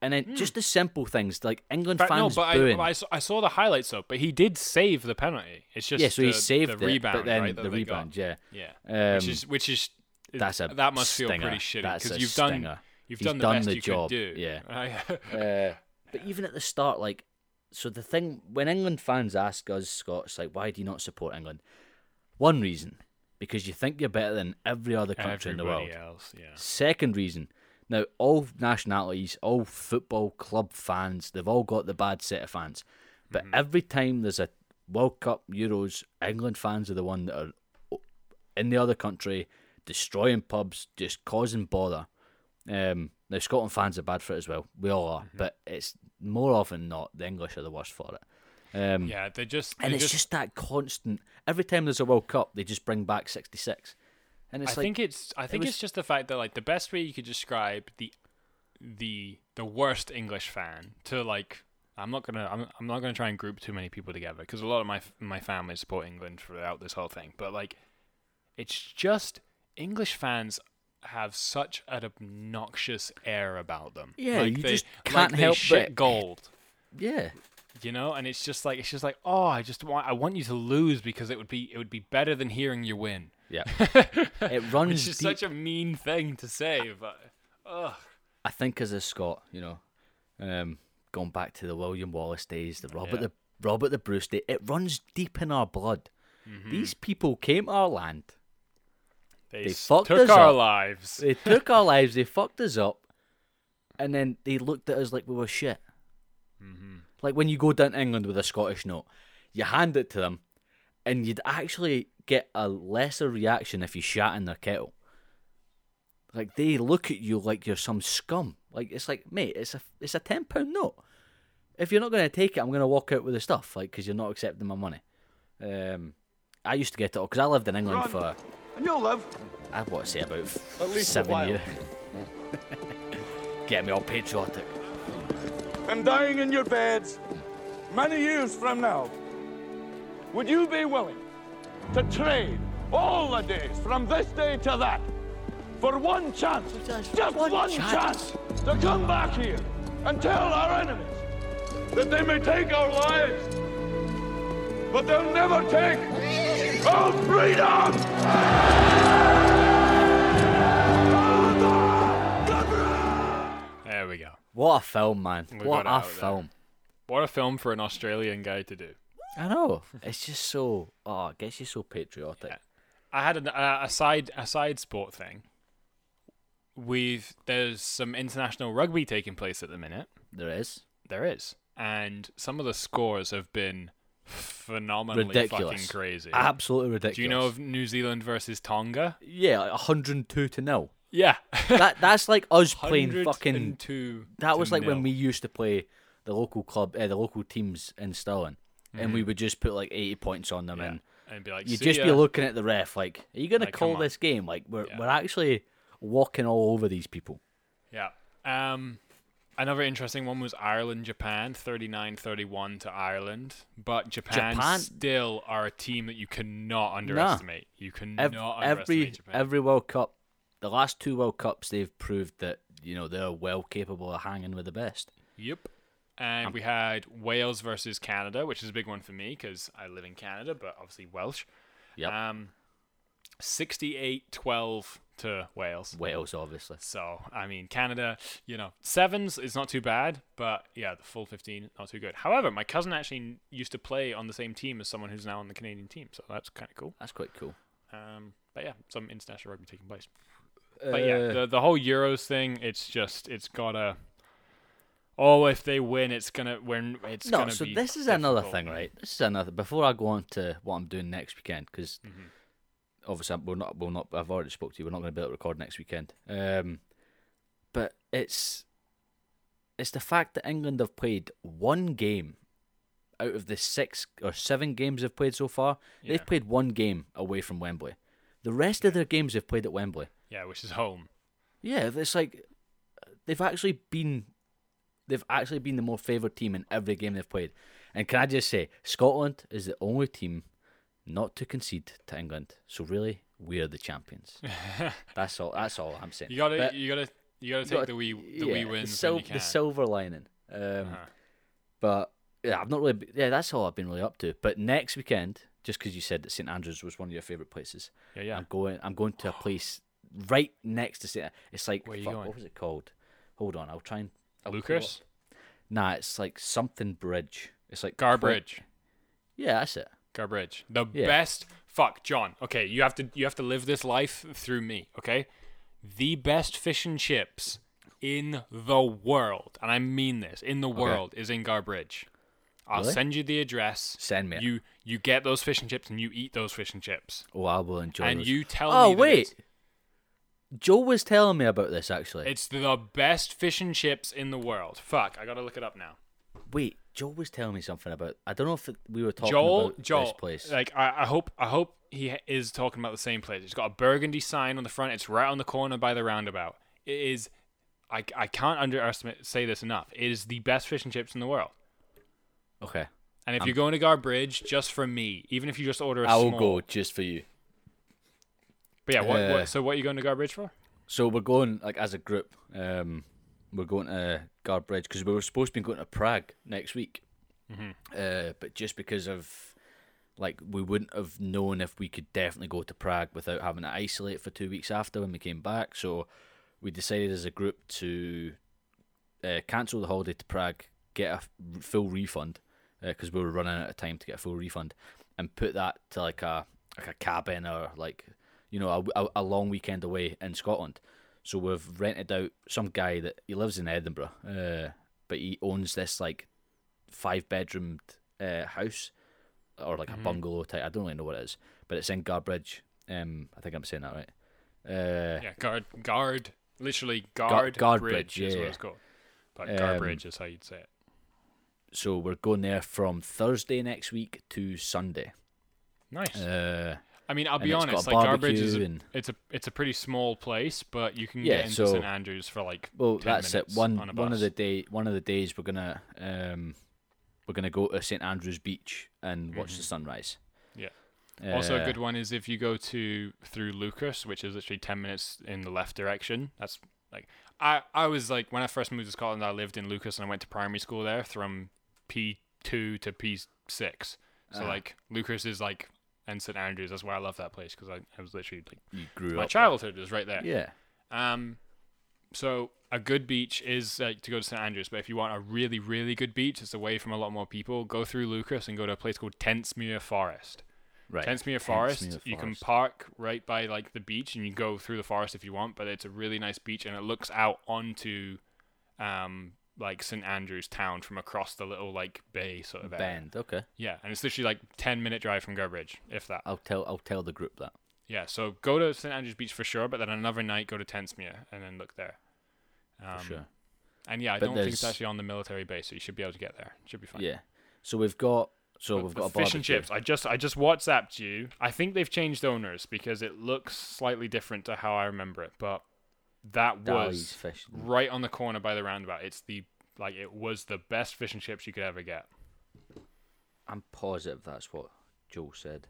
and then just the simple things like England. But no, fans but I, booing. but I, saw, I saw the highlights though. But he did save the penalty. It's just yeah, so the, he saved the it, rebound, but then right, the they got. rebound, yeah. Yeah, which Um, is which is that's a that must feel pretty shitty because you've done stinger. you've He's done the done best the you job, could do. yeah. Uh, but even at the start, like, so the thing when England fans ask us Scots, like, why do you not support England? One reason, because you think you're better than every other country in the world. Else, yeah. Second reason, now all nationalities, all football club fans, they've all got the bad set of fans. But Mm-hmm. every time there's a World Cup, Euros, England fans are the one that are in the other country, destroying pubs, just causing bother. Um, now Scotland fans are bad for it as well. We all are, Mm-hmm. but it's more often not the English are the worst for it. Um, Yeah, they just and it's just, just, that constant. Every time there's a World Cup, they just bring back '66, and it's I like think it's I think was- it's just the fact that like the best way you could describe the the the worst English fan to like I'm not gonna I'm, I'm not gonna try and group too many people together because a lot of my my family support England throughout this whole thing, but like it's just English fans have such an obnoxious air about them. Yeah, like you they, just can't they help shit but- gold. yeah. you know and it's just like it's just like oh i just want i want you to lose because it would be it would be better than hearing you win Yeah. it runs which is deep. such a mean thing to say but ugh. I think as a Scot, you know, um, going back to the William Wallace days, the Robert Yeah. the Robert the Bruce day, it runs deep in our blood. Mm-hmm. These people came to our land. they, They s- fucked took us our up. lives They took our lives. They fucked us up, and then they looked at us like we were shit. Mm-hmm. Like when you go down to England with a Scottish note, you hand it to them, and you'd actually get a lesser reaction if you shat in their kettle. Like they look at you like you're some scum. Like it's like, mate, it's a it's a ten pound note. If you're not going to take it, I'm going to walk out with the stuff, like because you're not accepting my money. Um, I used to get it all because I lived in England for And you'll live. I want to say about At least seven years. Get me all patriotic. I'm dying in your beds many years from now, would you be willing to trade all the days from this day to that for one chance, Just just one one, chance. chance. to come back here and tell our enemies that they may take our lives, but they'll never take our freedom? there we go What a film, man! We what a out there. film! what a film for an australian guy to do I know. It's just so. Oh, it gets you so patriotic. Yeah. I had an, uh, a side a side sport thing. We've there's some international rugby taking place at the minute. There is There is, and some of the scores have been phenomenally ridiculous, fucking crazy. Absolutely ridiculous. Do you know of New Zealand versus Tonga? Yeah, like 102 to nil. Yeah, That that's like us playing fucking. That was like when we used to play the local club, uh, the local teams in Stirling, and we would just put like 80 points on them, Yeah. and and be like, You'd just ya." be looking at the ref like, are you gonna Like, come call this game? Like we're Yeah. we're actually walking all over these people. Yeah. Um, another interesting one was Ireland Japan 39-31 to Ireland, but Japan, Japan- still are a team that you cannot underestimate. You cannot Ev- underestimate every Japan. every World Cup, the last two World Cups, they've proved that you know they're well capable of hanging with the best. Yep. And Um, we had Wales versus Canada, which is a big one for me because I live in Canada, but obviously Welsh. Yep. Um, 68-12 to Wales. Wales, obviously. So, I mean, Canada, you know, sevens is not too bad, but yeah, the full 15, not too good. However, my cousin actually used to play on the same team as someone who's now on the Canadian team, so that's kind of cool. That's quite cool. Um, but yeah, some international rugby taking place. But yeah, Uh, the, the whole Euros thing, it's just, it's gotta. Oh, if they win, it's gonna win. It's no, gonna so this is another thing, right? This is another. Before I go on to what I'm doing next weekend, because Mhm. obviously we're not, we're not. I've already spoke to you. We're not going to be able to record next weekend. Um, but it's it's the fact that England have played one game out of the six or seven games they've played so far. Yeah. They've played one game away from Wembley. The rest of their games they've played at Wembley. Yeah, which is home. Yeah, it's like they've actually been they've actually been the more favoured team in every game they've played. And can I just say, Scotland is the only team not to concede to England. So really, we're the champions. that's all. That's all I'm saying. You gotta, But you gotta, you gotta take gotta- the wee, the yeah, wee wins the, sil- when you can. the silver lining. Um, Uh-huh. But yeah, I've not really. be- Yeah, that's all I've been really up to. But next weekend, just because you said that St Andrews was one of your favourite places, Yeah, yeah. I'm going. I'm going to a place right next to St. It's like Where you fuck, going? what was it called? Hold on, I'll try and. I'll pull it Leuchars, up. Nah, it's like something bridge. It's like Garbridge. Yeah, that's it. Garbridge. The Yeah. best. Fuck, John. Okay, you have to you have to live this life through me. Okay, the best fish and chips in the world, and I mean this, in the world, is in Garbridge. I'll Really? send you the address. Send me. You you get those fish and chips and you eat those fish and chips, Oh, I will enjoy. and those. you tell Oh me. that wait, Joe was telling me about this actually. it's the best fish and chips in the world. Fuck, I gotta look it up now. wait, Joe was telling me something about. I don't know if we were talking Joel, about Joel, this place. like I, I hope, I hope he is talking about the same place. It's got a burgundy sign on the front. It's right on the corner by the roundabout. It is, I, I can't underestimate say this enough. It is the best fish and chips in the world. okay, And if you're going to Garbridge, just for me, even if you just order a I will small, go just for you. But yeah, what, Uh, what, so what are you going to Garbridge for? So we're going like as a group. Um, we're going to Garbridge because we were supposed to be going to Prague next week. Uh, but just because of like we wouldn't have known if we could definitely go to Prague without having to isolate for two weeks after when we came back. So we decided as a group to uh, cancel the holiday to Prague, get a full refund because we were running out of time to get a full refund, and put that to like a like a cabin or like you know a, a, a long weekend away in Scotland. So we've rented out some guy that he lives in Edinburgh, uh, but he owns this like five bedroomed uh, house or like a bungalow type. I don't really know what it is, but it's in Garbridge. Um, I think I'm saying that right. Uh, Yeah, guard, guard, literally guard, Guard bridge, Bridge, is what it's called. But Um, Garbridge is how you'd say it. So we're going there from Thursday next week to Sunday. Nice. Uh, I mean, I'll be honest. Like Garbage is a, and- it's a it's a pretty small place, but you can Yeah, get into so- St Andrews for like well, 10 that's it. One on a one of the day one of the days we're gonna um, we're gonna go to St Andrews Beach and watch the sunrise. Yeah. Also, a Uh, good one is if you go to through Leuchars, which is literally ten minutes in the left direction. That's like I I was like when I first moved to Scotland, I lived in Leuchars and I went to primary school there from P two to P six. So Ah. like Leuchars is like and St Andrews. That's why I love that place because I, I was literally like You grew my up. childhood was right there. Yeah. Um, so a good beach is like to go to St Andrews, but if you want a really, really good beach, it's away from a lot more people. Go through Leuchars and go to a place called Tentsmuir Forest. Right. Tentsmuir Forest. Tentsmuir You can park right by like the beach, and you go through the forest if you want. But it's a really nice beach, and it looks out onto, um, like St Andrews town from across the little like bay sort of area. Bend. Okay. Yeah, and it's literally like ten minute drive from Garbridge, if that. I'll tell I'll tell the group that. Yeah, so go to St Andrews Beach for sure, but then another night go to Tentsmuir and then look there. Um, For sure. And yeah, I But don't think it's actually on the military base, so you should be able to get there. It Should be fine. Yeah. So we've got So But we've got a fish and chips. I just I just WhatsApped you. I think they've changed owners because it looks slightly different to how I remember it. But that was fish. right on the corner by the roundabout. It's the like it was the best fish and chips you could ever get. I'm positive that's what Joe said.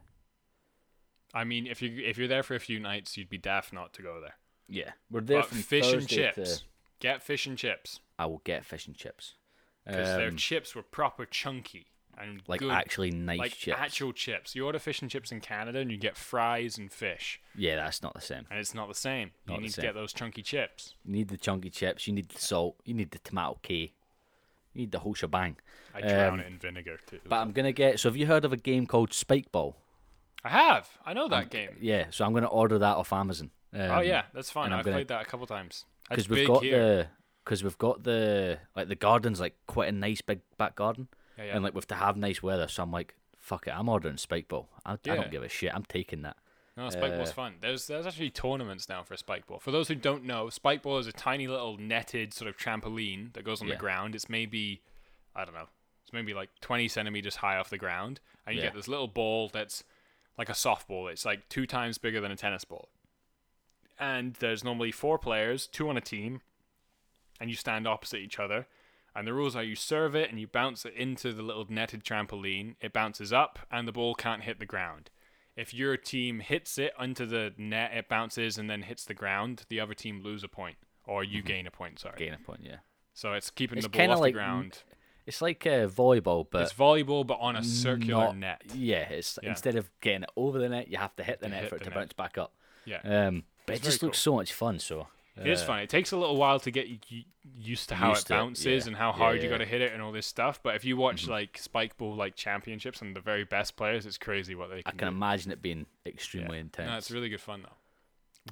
I mean, if you if you're there for a few nights, you'd be daft not to go there. Yeah, we're there But from fish and chips. To, Get fish and chips I will get fish and chips. because their Um, chips were proper chunky and like good, actually nice like chips. actual chips. You order fish and chips in Canada and you get fries and fish, yeah, that's not the same. and it's not the same. Not you need to get those chunky chips. You need the chunky chips. You need the salt. You need the tomato K. You need the whole shebang. I drown Um, it in vinegar too. But I'm gonna get. So have you heard of a game called Spike Ball? I have. I know that game. Yeah. So I'm gonna order that off Amazon. Um, oh yeah, that's fine. I'm I've gonna- played that a couple times. Because we've got here. the because we've got the like the garden's like quite a nice big back garden, Yeah, yeah. and like we have to have nice weather. So I'm like, fuck it, I'm ordering Spike Ball. I, I don't give a shit. I'm taking that. No, spike ball's Uh, fun. There's there's actually tournaments now for spike ball. For those who don't know, spike ball is a tiny little netted sort of trampoline that goes on Yeah. the ground. It's maybe I don't know. It's maybe like 20 centimeters high off the ground, and you Yeah. get this little ball that's like a softball. It's like two times bigger than a tennis ball. And there's normally four players, two on a team, and you stand opposite each other. And the rules are you serve it and you bounce it into the little netted trampoline. It bounces up and the ball can't hit the ground. If your team hits it onto the net, it bounces and then hits the ground. The other team lose a point, or you gain a point. Sorry. Gain a point. Yeah. So it's keeping It's the ball off like the ground. It's like uh, volleyball, but it's volleyball, but on a circular not- net. Yeah, it's Yeah. instead of getting it over the net, you have to hit the You net hit for it to net. bounce back up. Yeah, Um, but It's it just very looks so much fun. So it is uh, fun. It takes a little while to get used to how Used it to it, bounces yeah. and how Yeah, hard you got to hit it and all this stuff. But if you watch like spike ball like championships and the very best players, it's crazy what they Can I can do. imagine it being Yeah. extremely intense. No, it's really good fun though.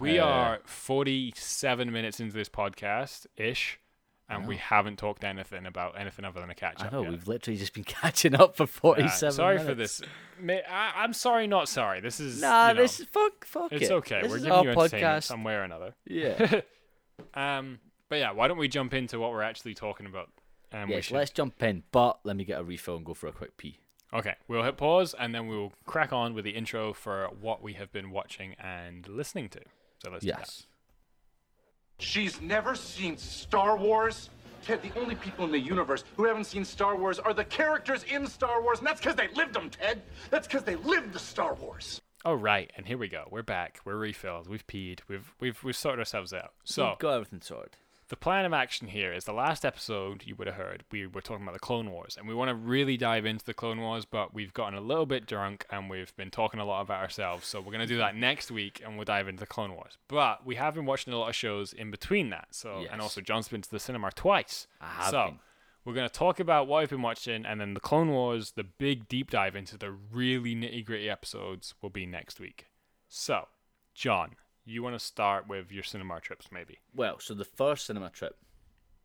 We Uh, are 47 minutes into this podcast ish, and we haven't talked anything about anything other than a catch I up. know yet. we've literally just been catching up for Yeah, forty-seven. sorry for this. I, I'm sorry, not sorry. This is Nah, you know, this is fuck, fuck it's it. okay. This We're giving you entertainment podcast. some way or another. Yeah. Um, but yeah, why don't we jump into what we're actually talking about? Um, yes. should- Let's jump in, but let me get a refill and go for a quick pee. Okay, we'll hit pause and then we'll crack on with the intro for what we have been watching and listening to. So let's do that. Yes. She's never seen Star Wars. Ted, the only people in the universe who haven't seen Star Wars are the characters in Star Wars, and that's because they lived them, Ted. That's because they lived the Star Wars. All right, and here we go. We're back. We're refilled. We've peed. We've we've we've sorted ourselves out. So We've got everything sorted. The plan of action here is the last episode you would have heard. We were talking about the Clone Wars, and we want to really dive into the Clone Wars, but we've gotten a little bit drunk and we've been talking a lot about ourselves. So we're gonna do that next week, and we'll dive into the Clone Wars. But we have been watching a lot of shows in between that. So Yes. and also John's been to the cinema twice. So been. we're gonna talk about what I've been watching, and then the Clone Wars, the big deep dive into the really nitty gritty episodes, will be next week. So, John, you want to start with your cinema trips, maybe? Well, so the first cinema trip,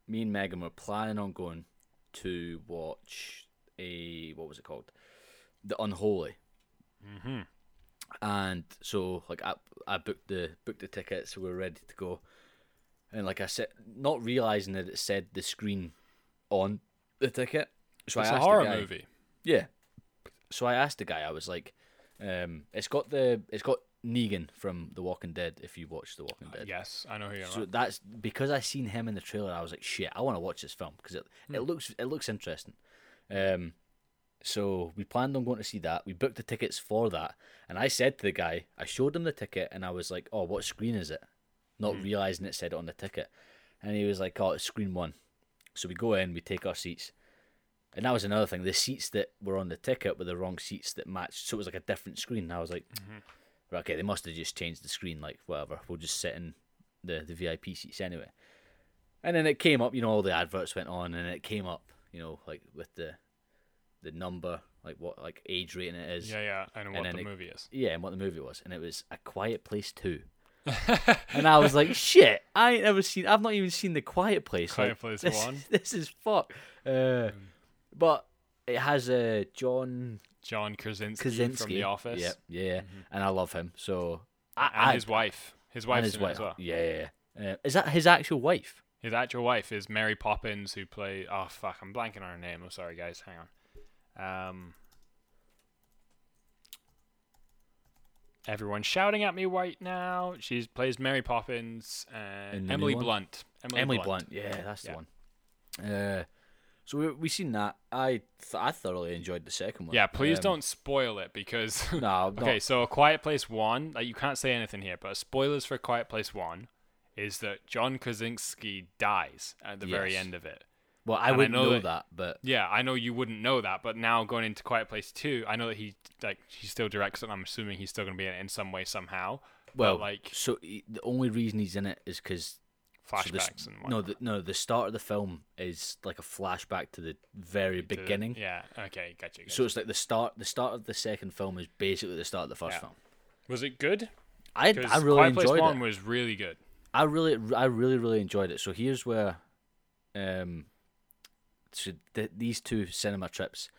me and Megan were planning on going to watch a what was it called, The Unholy. Mm-hmm. And so, like, I, I booked the booked the tickets, so we were ready to go. And like I said, not realizing that it said the screen on the ticket. So it's I a horror guy, movie. Yeah. So I asked the guy. I was like, um, "It's got the it's got Negan from The Walking Dead. If you watch The Walking Dead, Yes, I know who you're so on. that's because I seen him in the trailer. I was like, shit, I want to watch this film because it, it hmm. looks it looks interesting. Um, so we planned on going to see that. We booked the tickets for that, and I said to the guy, I showed him the ticket, and I was like, oh, what screen is it? Not hmm. realizing it said it on the ticket, and he was like, oh, it's screen one. So we go in, we take our seats. And that was another thing. The seats that were on the ticket were the wrong seats that matched. So it was like a different screen. And I was like, mm-hmm. Right, okay, they must have just changed the screen. Like, whatever. We'll just sit in the, the VIP seats anyway. And then it came up, you know, all the adverts went on and it came up, you know, like with the the number, like what like age rating it is. Yeah, yeah, I know what the it- movie is. Yeah, and what the movie was. And it was A Quiet Place 2. and I was like, shit, I ain't ever seen, I've not even seen The Quiet Place. Quiet like, Place this, 1? This is fuck. Uh, but it has uh, John John Krasinski, Krasinski. from The Office. Yep, yeah, mm-hmm. and I love him. So I, and I, his wife, his wife, his wife as well. Yeah, uh, is that his actual wife? His actual wife is Mary Poppins, who play. Oh fuck, I'm blanking on her name. I'm sorry, guys. Hang on. Um, shouting at me right now. She plays Mary Poppins uh, and, and Emily Blunt. Emily, Emily Blunt. Blunt. Yeah, that's yeah. the one. Uh, so we we seen that. I th- I thoroughly enjoyed the second one. Yeah, please Um, don't spoil it because. No, okay, so A Quiet Place One, like you can't say anything here, but spoilers for Quiet Place One is that John Krasinski dies at the very end of it. Well, I and wouldn't know know that- that, but Yeah, I know you wouldn't know that, but now going into Quiet Place Two, I know that he like he still directs it. and I'm assuming he's still gonna be in it in some way somehow. well, but like so he, the only reason he's in it is because flashbacks and no, the, no, the start of the film is like a flashback to the very To the- beginning. Yeah. Okay. Gotcha. gotcha. So it's like the start. The start of the second film is basically the start of the first Yeah. film. was it good? I I really Quiet Place enjoyed One it. was really good. I really, I really, really enjoyed it. So here's where, um, so th- these two cinema trips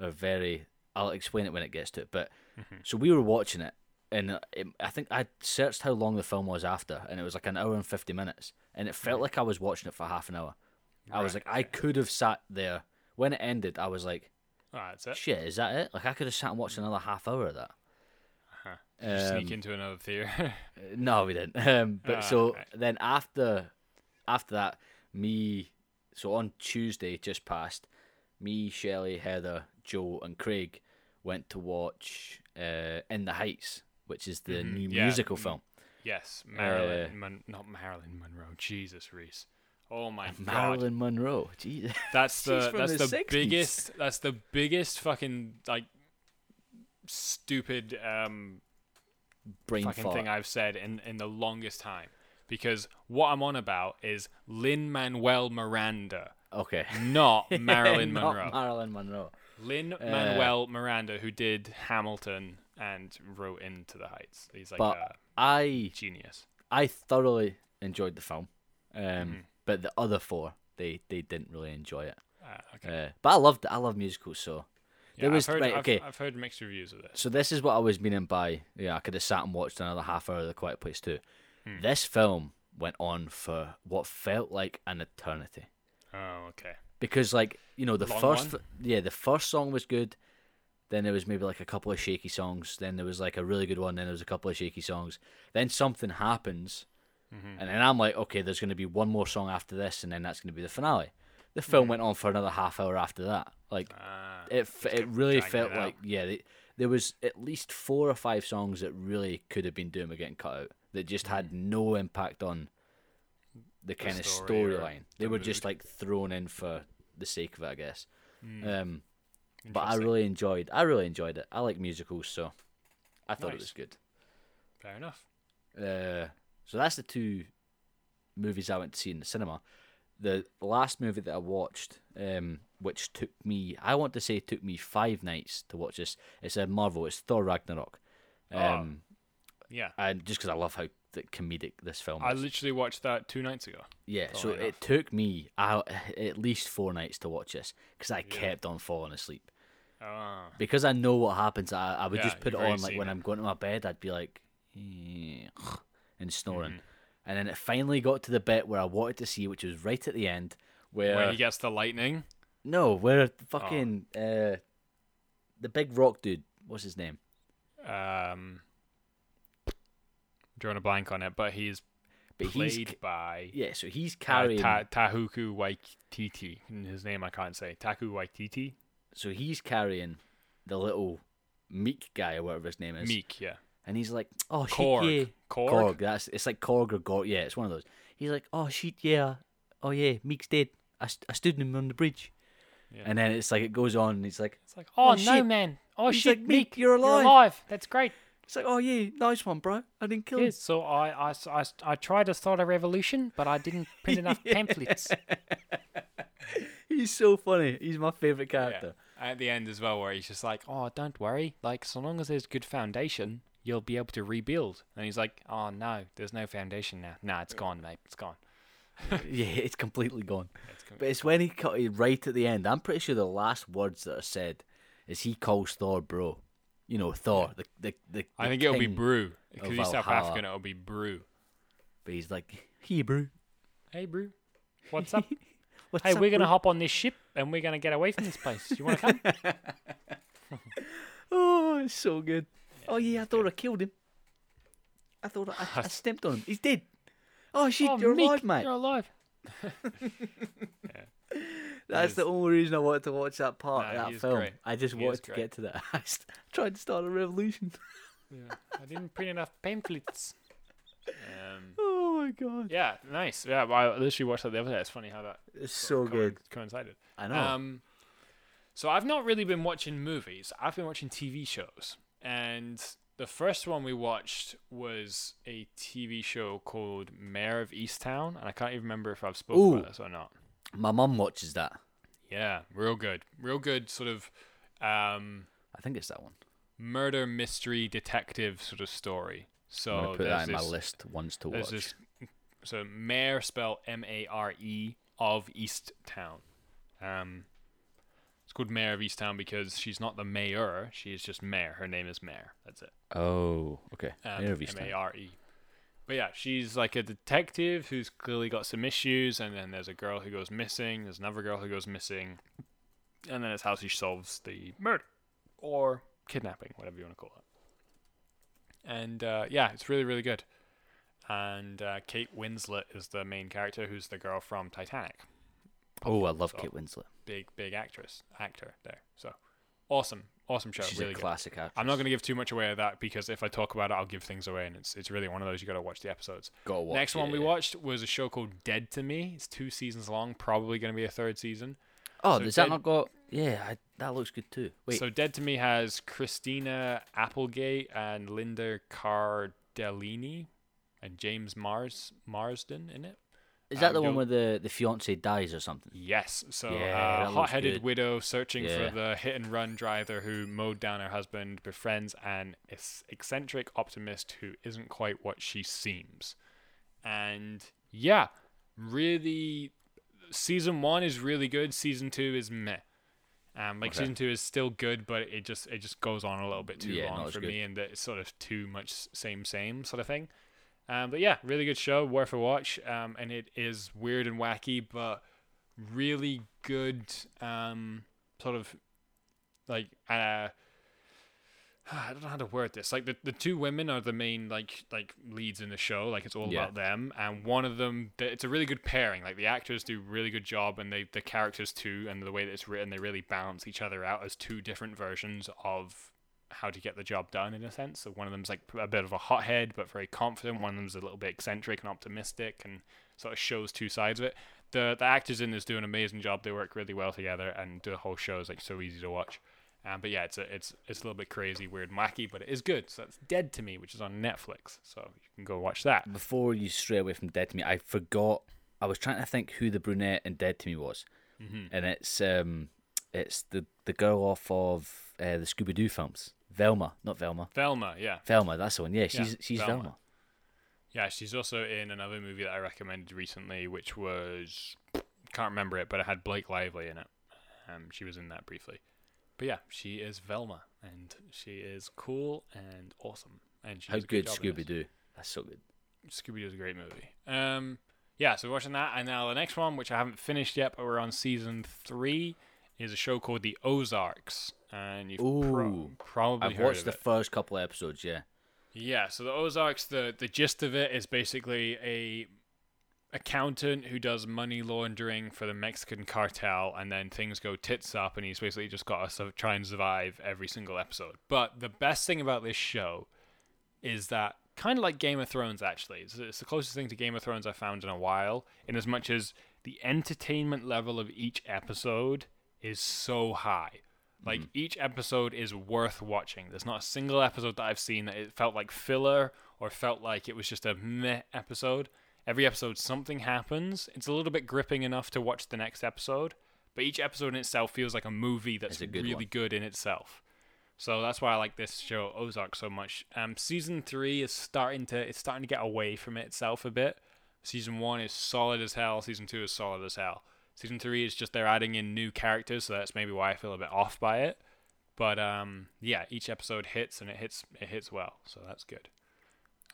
are very. I'll explain it when it gets to it. But so we were watching it, and uh, it, I think I searched how long the film was after, and it was like an hour and fifty minutes, and it felt like I was watching it for half an hour. I was like, I could have sat there when it ended. I was like, Oh, that's it. shit, is that it? Like I could have sat and watched another half hour of that. Did you sneak Um, into another theater. No, we didn't. Um, but Ah, so right. then after after that, me so on Tuesday just past, me, Shelley, Heather, Joe, and Craig went to watch uh, In the Heights, which is the Mhm, new yeah, musical mm, film. yes, Marilyn. Uh, Mon- not Marilyn Monroe. Jesus, Rhys. Oh my god. Marilyn Monroe. Jesus. That's the that's the the, biggest that's the biggest fucking like stupid um Brain fucking fart. thing I've said in in the longest time. Because what I'm on about is Lin Manuel Miranda, okay. not Marilyn Not Monroe. Marilyn Monroe. Lin Manuel Miranda, who did Hamilton and wrote Into the Heights. He's like But a I genius. I thoroughly enjoyed the film, um, Mm-hmm. but the other four they they didn't really enjoy it. Uh, okay. Uh, but I loved I love musicals, so Yeah, there was I've heard, right I've, okay. I've heard mixed reviews of this. So this is what I was meaning by yeah, I could have sat and watched another half hour of the Quiet Place too. Hmm. This film went on for what felt like an eternity. Oh, okay. Because like, you know, the Long first one? yeah, the first song was good. Then there was maybe like a couple of shaky songs. Then there was like a really good one. Then there was a couple of shaky songs. Then something happens, Mm-hmm. and then I'm like, okay, there's going to be one more song after this, and then that's going to be the finale. The film Mm-hmm. went on for another half hour after that. Like Ah, it, f- it really felt it like yeah, they, there was at least four or five songs that really could have been doing with getting cut out that just had no impact on the kind of Mm. story or storyline. They the were just like thrown in for the sake of it, I guess. Mm. Um, but I really enjoyed. I really enjoyed it. I like musicals, so I thought it was good. Fair enough. Uh, so that's the two movies I went to see in the cinema. The last movie that I watched, um, which took me, I want to say, took me five nights to watch this. It's a Marvel. It's Thor Ragnarok. Oh, Um, Yeah. and just because I love how the comedic this film Is. I literally watched that two nights ago. yeah, so funnily it took me out at least four nights to watch this because I kept on falling asleep. Oh. Because I know what happens, I, I would Yeah, just put it on like when it. I'm going to my bed. I'd be like, and snoring, Mm-hmm. and then it finally got to the bit where I wanted to see, which was right at the end, where When he gets the lightning. no, where Oh. fucking uh, the big rock dude, what's his name? Um, drawing a blank on it, but he's But played he's by yeah, so he's uh, carrying, Ta- Tahuku Waititi. His name I can't say. Taku Waititi. So he's carrying the little meek guy or whatever his name is, Miek, yeah. and he's like, oh shit, yeah, Korg? Korg. That's it's like Korg or Gorg. Yeah, it's one of those. He's like, oh shit, yeah, oh yeah, Miek's dead. I, st- I stood him on the bridge. Yeah. And then it's like it goes on, and he's like, It's like, oh, Oh, no, shit. man. Oh, He's shit, like, Miek, "Miek, you're alive." alive. That's great. it's like, oh yeah, nice one, bro. I didn't kill him. So I, I, I, I tried to start a revolution, but I didn't print enough pamphlets. He's so funny. He's my favorite Yeah. At the end as well, where he's just like, "Oh, don't worry. Like, so long as there's good foundation, you'll be able to rebuild." And he's like, "Oh no, there's no foundation now. Nah, it's gone, mate. It's gone." Yeah, it's completely gone. It's com- But it's when he cut it right at the end. I'm pretty sure the last words that are said is he calls Thor bro. You know, Thor. The the the. I think it'll be brew because he's South. African. It'll be brew. But he's like, hey, brew, Hey, brew. What's up? What's hey, we're gonna hop on this ship and we're gonna get away from this place. You want to come? Oh, it's so good. oh yeah, I thought I killed him. I thought I, I stepped on him. He's dead. Oh shit, Oh, you're Miek, alive, mate. You're alive. That's the only reason I wanted to watch that part Nah, of that film. great. I just He wanted to get to that. I st- tried to start a revolution. Yeah. I didn't print enough pamphlets. Um, my god. yeah, nice. Yeah, well, I literally watched that the other day. It's funny how that It's so co- good. coincided. I know. Um, so I've not really been watching movies. I've been watching TV shows, and the first one we watched was a TV show called Mare of Easttown, and I can't even remember if I've spoken Ooh. about this or not. My mum watches that. Yeah, real good, real good. Sort of um, I think it's that one. murder mystery detective sort of story. So I'm put that in my list once to There's watch. this so Mare spelled M A R E of East Town. Um, it's called Mare of Easttown because she's not the mayor; she is just Mare. Her name is Mare. That's it. Oh, okay. Um, Mare of Easttown. M A R E. But yeah, she's like a detective who's clearly got some issues, and then there's a girl who goes missing. There's another girl who goes missing, and then it's how she solves the murder or kidnapping, whatever you want to call it. And uh, yeah, it's really really good. And uh, Kate Winslet is the main character, who's the girl from Titanic. Oh, I love So, Kate Winslet. Big big actress actor there. So awesome, awesome show. She's really a good. classic actress. I'm not going to give too much away of that because if I talk about it, I'll give things away, and it's it's really one of those you got to watch the episodes. Gotta watch Next it, one we yeah. watched was a show called Dead to Me. It's two seasons long, probably going to be a third season. Oh, So does that not got? Yeah, I, that looks good too. Wait, So Dead to Me has Christina Applegate and Linda Cardellini and James Mars Marsden in it. is that um, the one where the the fiance dies or something? Yes. So Yeah, uh, hot-headed good. widow searching Yeah. for the hit-and-run driver who mowed down her husband befriends an ec- eccentric optimist who isn't quite what she seems. And yeah, really, season one is really good. Season two is meh. Um, like Okay. season two is still good, but it just it just goes on a little bit too Yeah, long for good. me, and it's sort of too much same same sort of thing. Um, but yeah, really good show, worth a watch. Um, and it is weird and wacky, but really good. Um, sort of like uh, I don't know how to word this. Like the, the two women are the main like like leads in the show. Like it's all Yeah. about them, and one of them. It's a really good pairing. Like the actors do a really good job, and they the characters too, and the way that it's written, they really balance each other out as two different versions of how to get the job done in a sense. So one of them's like a bit of a hothead, but very confident. One of them's a little bit eccentric and optimistic, and sort of shows two sides of it. The the actors in this do an amazing job. They work really well together, and the whole show is like so easy to watch. Um, but yeah, it's a, it's it's a little bit crazy, weird, and wacky, but it is good. So that's Dead to Me, which is on Netflix, so you can go watch that. Before you stray away from Dead to Me, I forgot. I was trying to think who the brunette in Dead to Me was, Mm-hmm. and it's um, it's the the girl off of uh, the Scooby Doo films, Velma, not Velma, Velma, yeah, Velma. That's the one. Yeah, she's she's Velma. Velma. yeah. She's also in another movie that I recommended recently, which was can't remember it, but it had Blake Lively in it. Um, she was in that briefly. But yeah, she is Velma, and she is cool and awesome, and she How good this. Scooby Doo? That's so good. Scooby Doo is a great movie. Um, yeah, so we're watching that, and now the next one, which I haven't finished yet, but we're on season three, is a show called The Ozarks, and you've pro- probably I've watched the it. first couple episodes. Yeah. Yeah, so the Ozarks, the the gist of it is basically a accountant who does money laundering for the Mexican cartel, and then things go tits up, and he's basically just got to su- try and survive every single episode. But the best thing about this show is that kind of like Game of Thrones, actually, it's, it's the closest thing to Game of Thrones I've found in a while. In as much as the entertainment level of each episode is so high. Like each episode is worth watching. There's not a single episode that I've seen that it felt like filler or felt like it was just a meh episode. Every episode, something happens. It's a little bit gripping enough to watch the next episode, but each episode in itself feels like a movie that's good really one. good in itself. So that's why I like this show Ozark so much. Um, season three is starting to it's starting to get away from itself a bit. Season one is solid as hell. Season two is solid as hell. Season three is just they're adding in new characters, so that's maybe why I feel a bit off by it. But um, yeah, each episode hits and it hits it hits well, so that's good.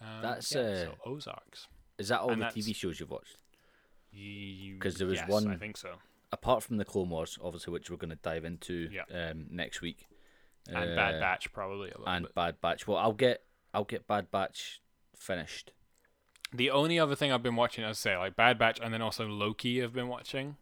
Um, That's, yeah, uh, so Ozarks. Is that all And the TV shows you've watched? Because there was yes, one- I think so. Apart from the Clone Wars, obviously, which we're going to dive into um, next week. And Bad Uh, Batch probably a little and bit. Bad Batch. Well, I'll get I'll get Bad Batch finished. The only other thing I've been watching, as I say, like Bad Batch, and then also Loki, I've been watching.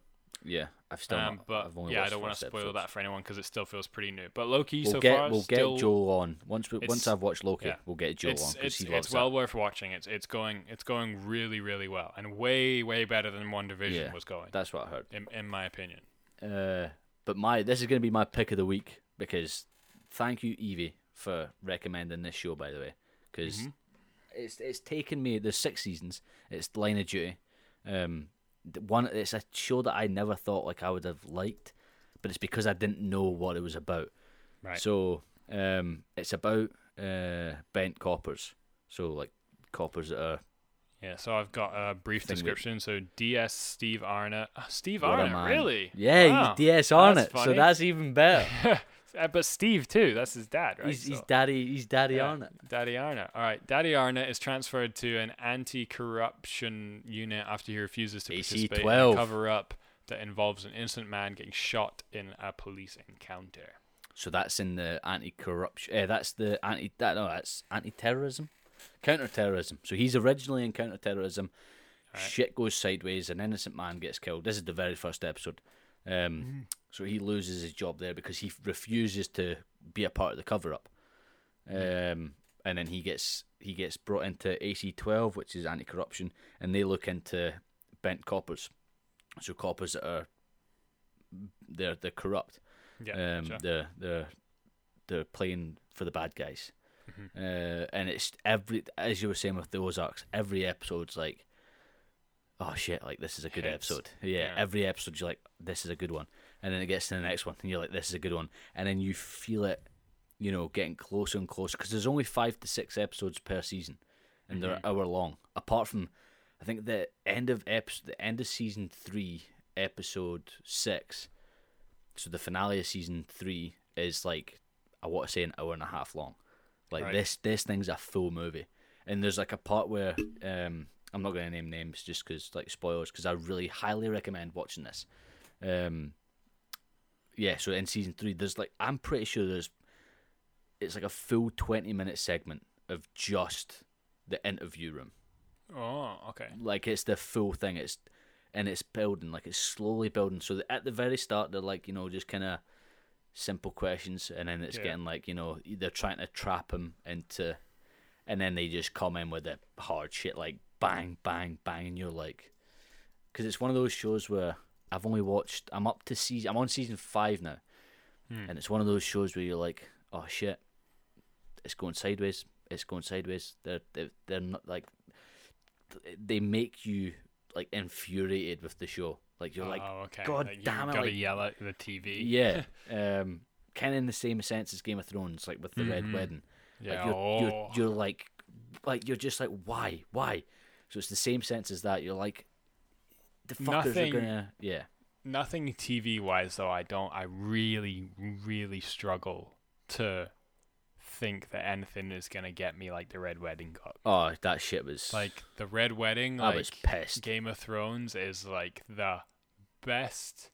Yeah, I've still Um, not. but I've only yeah, I don't want to spoil episodes. that for anyone because it still feels pretty new. But Loki We'll so get far, we'll get Joel on once we, once I've watched Loki. yeah. We'll get Joel it's on because he loves it's well that. worth watching. It's it's going it's going really really well and way way better than WandaVision Yeah, was going. That's what I heard. in in my opinion. Uh, but my this is going to be my pick of the week because thank you Evie for recommending this show by the way because Mm-hmm. it's it's taken me there's six seasons it's Line of Duty um the one it's a show that I never thought like I would have liked but it's because I didn't know what it was about Right. so um it's about uh bent coppers so like coppers that are Yeah, so I've got a brief that- description. So DS Steve Arnott. Steve what Arnott, really? yeah Wow. DS on That's so that's even better Uh, but Steve too. That's his dad, right? he's, he's daddy he's daddy Yeah, on Daddy Arnott. All right, Daddy Arnott is transferred to an anti-corruption unit after he refuses to participate in a cover-up that involves an innocent man getting shot in a police encounter. So that's in the anti-corruption. Uh, that's the anti. That no, that's anti-terrorism, counter-terrorism. So he's originally in counter-terrorism. Shit goes sideways. An innocent man gets killed. This is the very first episode. Um, So he loses his job there because he refuses to be a part of the cover-up. Um, and then he gets he gets brought into AC12, which is anti-corruption, and they look into bent coppers. So coppers that are they're they're corrupt Yeah, um, gotcha. they're they're they're playing for the bad guys, Mm-hmm. uh, and it's every as you were saying with the Ozarks, every episode's like, oh shit, like this is a good Hits. episode. Yeah, Yeah. every episode you're like, this is a good one, and then it gets to the next one, and you're like, this is a good one, and then you feel it, you know, getting closer and closer because there's only five to six episodes per season, and they're Mm-hmm. hour long. Apart from, I think the end of episode, the end of season three, episode six so the finale of season three is like I want to say an hour and a half long. Like Right. this, this thing's a full movie, and there's like a part where um, I'm not going to name names just because like spoilers, because I really highly recommend watching this. Um, yeah, so in season three, there's like I'm pretty sure there's it's like a full 20 minute segment of just the interview room Oh, okay. like it's the full thing. It's and it's building like it's slowly building. So at the very start, they're like you know just kind of simple questions, and then it's Yeah. getting like you know they're trying to trap him into, and then they just come in with the hard shit like bang bang bang, and you're like, because it's one of those shows where I've only watched. I'm up to season. I'm on season five now, and it's one of those shows where you're like, oh shit, it's going sideways. It's going sideways. They're they're, they're not like they make you like infuriated with the show. Like you're like, oh, okay. God Like, damn it! gotta Like, yell at the TV. yeah, um, kind of in the same sense as Game of Thrones, like with the Red Wedding. Mm-hmm. Yeah, Like you're, oh. you're you're like, like you're just like, why, why? So it's the same sense as that. You're like, the fuckers Nothing- are gonna, yeah. Nothing TV wise though. I don't. I really, really struggle to think that anything is gonna get me like the Red Wedding got. Oh, that shit was Like the Red Wedding, I like was pissed. Game of Thrones is like the best,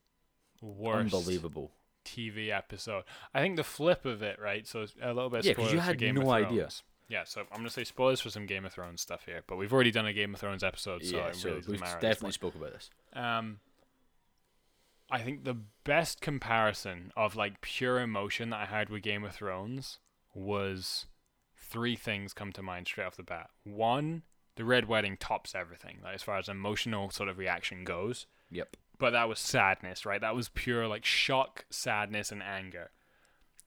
worst unbelievable. TV episode. I think the flip of it, right? So a little bit. Yeah, 'cause you had no idea. Yeah, so I'm gonna say spoilers for some Game of Thrones stuff here, but we've already done a Game of Thrones episode, so yeah, so really we've matter at this definitely spoke about this. Um, I think the best comparison of like pure emotion that I had with Game of Thrones was three things come to mind straight off the bat. One, the Red Wedding tops everything, like, as far as emotional sort of reaction goes. Yep. But that was sadness, right? That was pure like shock, sadness, and anger.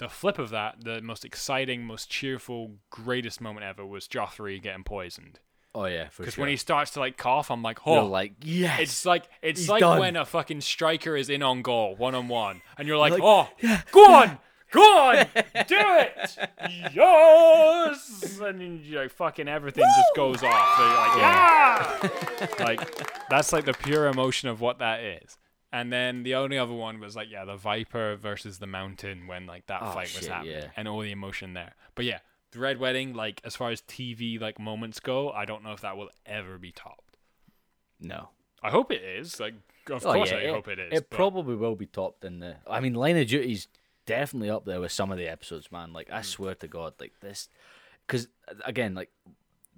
The flip of that, the most exciting, most cheerful, greatest moment ever was Joffrey getting poisoned. Oh yeah, Because sure. when he starts to like cough, I'm like, you're oh, like, yes, it's like it's He's like done. when a fucking striker is in on goal, one on one, and you're like, like, oh, go on, go on, do it, yes, and you're like fucking everything just goes off. So you're like, yeah, ah! like that's like the pure emotion of what that is. And then the only other one was like, yeah, the Viper versus the Mountain when like that Oh, fight was shit, happening, yeah. and all the emotion there. But yeah, the Red Wedding, like as far as TV like moments go, I don't know if that will ever be topped. no. I hope it is. Like, of Oh, course, yeah, I it, hope it is. It but- probably will be topped in the. I mean, Line of Duty's definitely up there with some of the episodes, man. Like, I Mm. swear to God, like this, because again, like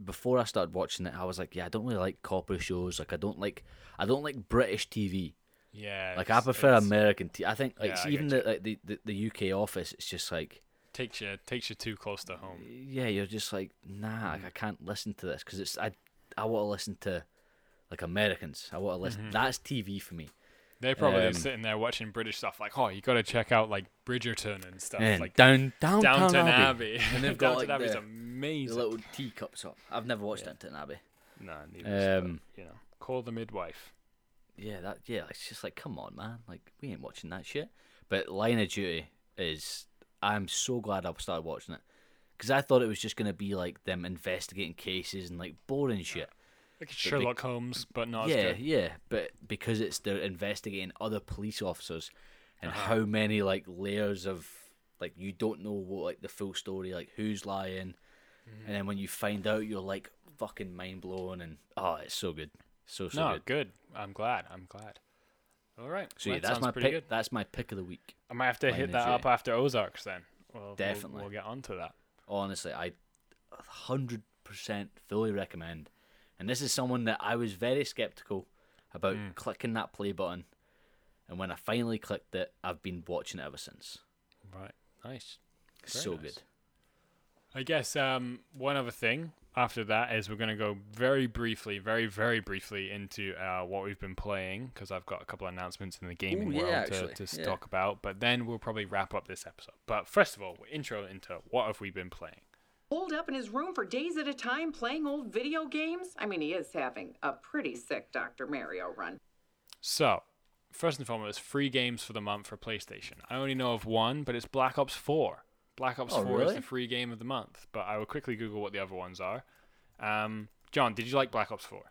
before I started watching it, I was like, yeah, I don't really like copper shows. Like I don't like I don't like British TV. Yeah. Like I prefer American TV. I think like Yeah, I even the, like the, the the UK office, it's just like takes you takes you too close to home. yeah, you're just like nah, like, I can't listen to this because it's I I want to listen to like Americans. I want to listen. That's TV for me. They're probably Um, sitting there watching British stuff like, oh, you got to check out like Bridgerton and stuff. And like down downtown, Downton Abbey. Abbey. and they've got Downton like Abbey's the, amazing. the little teacups up. I've never watched Downton Abbey. Nah, neither. Um, but, you know, call the midwife. Yeah, that yeah, it's just like come on, man. Like we ain't watching that shit. But Line of Duty is. I'm so glad I've started watching it because I thought it was just gonna be like them investigating cases and like boring shit. Like Sherlock Holmes, but not yeah, yeah. But because it's they're investigating other police officers and Uh-huh. how many like layers of like you don't know what like the full story, like who's lying, Mm-hmm. and then when you find out, you're like fucking mind blown and oh, it's so good, so so no, good. good. I'm glad. I'm glad. All right. So well, yeah, that that's my pick. good. That's my pick of the week. I might have to hit that up after Ozarks then. We'll, we'll- Definitely. We'll, get onto that. honestly, I hundred percent fully recommend. And this is someone that I was very skeptical about Mm. clicking that play button, and when I finally clicked it, I've been watching it ever since. Right. Nice. Very so nice. good. I guess um, one other thing after that is we're going to go very briefly, very, very briefly into uh, what we've been playing because I've got a couple of announcements in the gaming yeah, world actually, to, to yeah. talk about. But then we'll probably wrap up this episode. But first of all, we'll intro into what have we been playing. holed up in his room for days at a time playing old video games? I mean, he is having a pretty sick Dr. Mario run. So, first and foremost, free games for the month for PlayStation. I only know of one, but it's Black Ops 4. Black Ops Oh, 4 is the free game of the month, but I will quickly Google what the other ones are. Um, John, did you like Black Ops 4?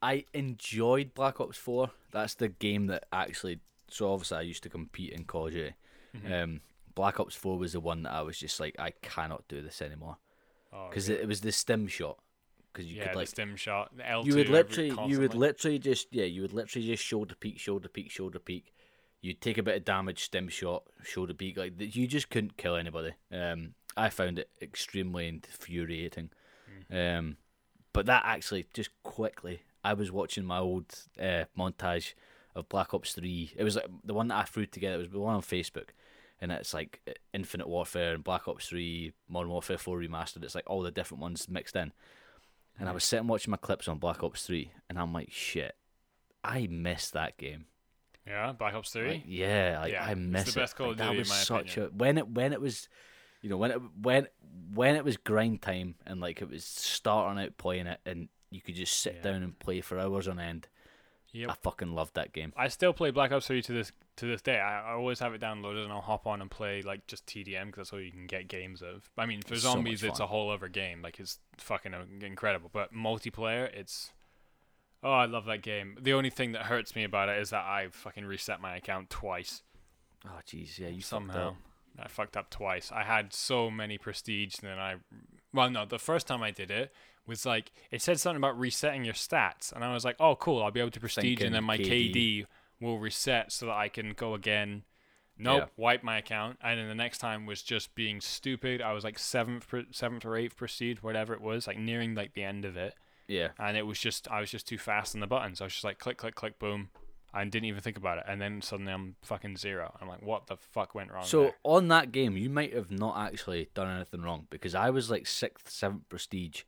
I enjoyed Black Ops Four. That's the game that actually. So obviously, I used to compete in Call of Duty. Mm-hmm. Um, Black Ops Four was the one that I was just like, I cannot do this anymore Oh, because it, it was the stim shot. Because you yeah, could like the stim shot, the L2. you would literally you would literally just yeah you would literally just shoulder peek shoulder peek shoulder peek you'd take a bit of damage stim shot shoulder peek like you just couldn't kill anybody. Um i found it extremely infuriating. Hmm. um but that actually just quickly i was watching my old uh, montage of black ops 3 it was like the one that i threw together it was the one on facebook and it's like infinite warfare and black ops 3 modern warfare 4 remastered. It's like all the different ones mixed in. And I was sitting watching my clips on Black Ops 3, and I'm like, shit, I missed that game. Yeah, Black Ops 3. Like, yeah, like, Yeah, I miss best it. Call Like, that was my such opinion. a when it when it was, you know, when it when when it was grind time and like it was starting out playing it, and you could just sit Yeah. down and play for hours on end. Yep. I fucking loved that game. I still play Black Ops 3 to this to this day. I, I always have it downloaded and I'll hop on and play like just TDM because that's all you can get games of. I mean, for It's so zombies, it's a whole other game. Like it's fucking uh, incredible. But multiplayer, it's oh, I love that game. The only thing that hurts me about it is that I fucking reset my account twice Oh jeez, yeah, you fucked somehow. up. I fucked up twice. I had so many prestige, and then I, well, no, the first time I did it was like it said something about resetting your stats, and I was like, oh, cool, I'll be able to prestige, Thinking and then my KD. KD will reset so that I can go again. Nope, Yeah. wipe my account, and then the next time was just being stupid. I was like seventh, seventh or eighth prestige, whatever it was, like nearing like the end of it, Yeah, and it was just I was just too fast on the buttons. I was just like click, click, click, boom. I didn't even think about it, and then suddenly I'm fucking zero. I'm like, what the fuck went wrong? So there? on that game, you might have not actually done anything wrong because I was like sixth, seventh prestige,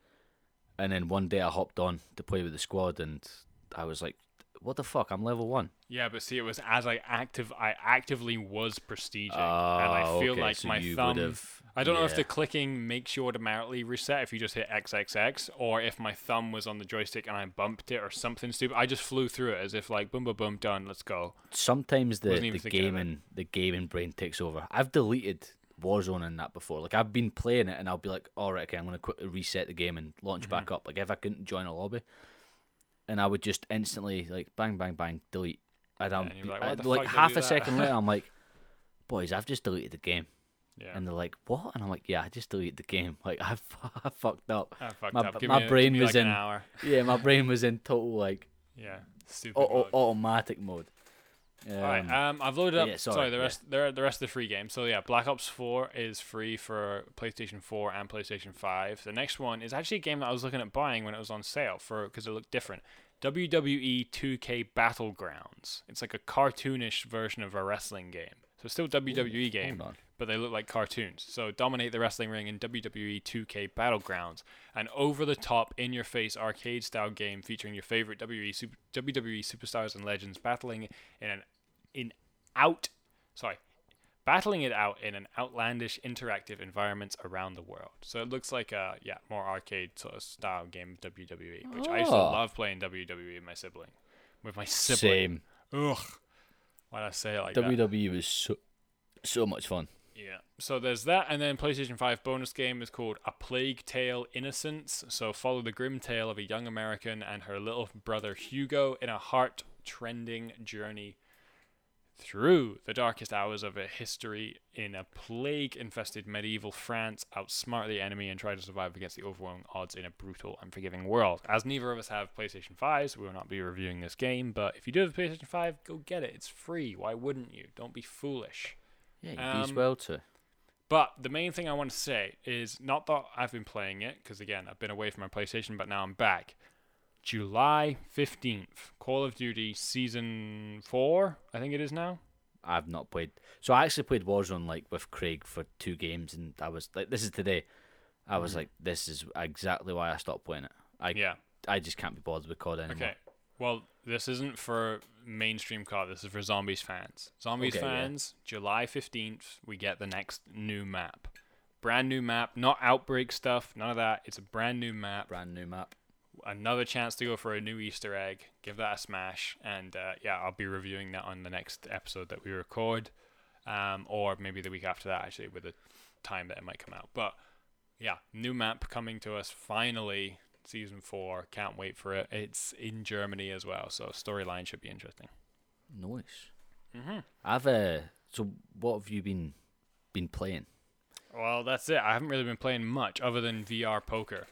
and then one day I hopped on to play with the squad, and I was like, "What the fuck? I'm level one." Yeah, but see, it was as I active, I actively was prestiging, and Ah, I feel okay, like so my thumb. would've- I don't know if the clicking makes you automatically reset if you just hit XXX, or if my thumb was on the joystick and I bumped it or something stupid. I just flew through it as if like boom, boom, boom, done, let's go. Sometimes the the thinking of it. gaming the gaming brain takes over. I've deleted Warzone and that before. Like I've been playing it, and I'll be like, "All right, okay, I'm gonna quickly reset the game and launch Mm-hmm. back up." Like if I couldn't join a lobby, and I would just instantly like bang, bang, bang, delete. Um, and I'm and like, I- like fuck did I half a that?" second later, I'm like, "Boys, I've just deleted the game." Yeah. And they're like, "What?" And I'm like, "Yeah, I just deleted the game. Like I, I fucked up. I fucked my up. Give my me a- brain was like in An hour. yeah, my brain was in total like Yeah. Stupid. au- mode. automatic mode. Um, All right, um, I've loaded up. yeah, sorry, sorry, the yeah. rest, the, the rest of the free games. So yeah, Black Ops 4 is free for PlayStation 4 and PlayStation 5. The next one is actually a game that I was looking at buying when it was on sale for because it looked different. WWE 2K Battlegrounds. It's like a cartoonish version of a wrestling game. So it's still WWE game, but they look like cartoons. So dominate the wrestling ring in WWE 2K Battlegrounds, an over-the-top, in-your-face arcade-style game featuring your favorite WWE super, WWE superstars and legends battling in an in out sorry battling it out in an outlandish interactive environments around the world. So it looks like a yeah more arcade sort of style game of WWE, which I used to Oh. love playing WWE with my sibling. With my sibling. Same. Ugh. Why'd I say it like that? WWE was so so much fun. Yeah. So there's that, and then PlayStation 5 bonus game is called A Plague Tale Innocence. So follow the grim tale of a young Amicia and her little brother Hugo in a heart trending journey through the darkest hours of a history in a plague infested medieval France, outsmart the enemy and try to survive against the overwhelming odds in a brutal, and unforgiving world. As neither of us have PlayStation 5s, we will not be reviewing this game, but if you do have a PlayStation 5, go get it. It's free. Why wouldn't you? Don't be foolish. Yeah, you beat Um, well too. But the main thing I want to say is not that I've been playing it, because again, I've been away from my PlayStation, but now I'm back. July 15th, Call of Duty Season 4, I think it is now. I've not played. So I actually played Warzone like with Craig for two games, and I was like, "This is today." I was mm. like, "This is exactly why I stopped playing it." I. Yeah. I just can't be bothered with COD anymore. Okay. Well, this isn't for mainstream COD. This is for Zombies fans. Zombies Okay, yeah. fans, July 15th, we get the next new map. Brand new map, not Outbreak stuff, none of that. It's a brand new map. Brand new map. Another chance to go for a new Easter egg. Give that a smash, and uh, yeah, I'll be reviewing that on the next episode that we record, um, or maybe the week after that, actually, with the time that it might come out. But yeah, new map coming to us finally, season four. Can't wait for it. It's in Germany as well, so storyline should be interesting. Nice. Mm-hmm. I've uh. So what have you been been playing? Well, that's it. I haven't really been playing much other than VR poker.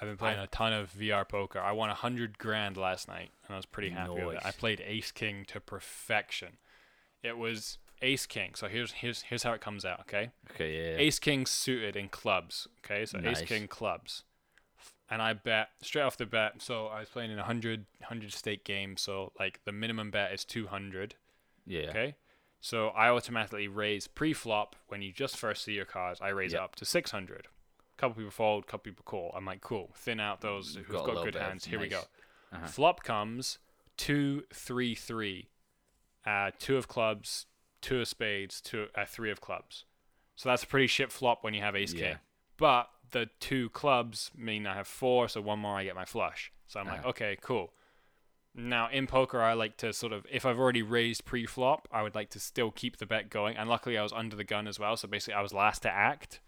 I've been playing a ton of VR poker. I won a hundred grand last night, and I was pretty happy with it. I played Ace King to perfection. It was Ace King. So here's here's here's how it comes out. Okay, Okay, yeah. Ace King suited in clubs. Okay, so Ace King clubs, and I bet straight off the bat. So I was playing in a 100, 100 stake game. So like the minimum bet is two hundred. yeah. Okay. So I automatically raise pre-flop when you just first see your cards. I raise Yep. it up to 600. Couple people fold, couple people call. I'm like, cool. Thin out those who've got got, good hands. Here we go. Uh-huh. Flop comes two, three, three. Uh, two of clubs, two of spades, two, uh, three of clubs. So that's a pretty shit flop when you have ace Yeah. king. But the two clubs mean I have four, so one more I get my flush. So I'm like, Uh-huh. okay, cool. Now in poker, I like to sort of if I've already raised pre-flop, I would like to still keep the bet going. And luckily, I was under the gun as well, so basically, I was last to act.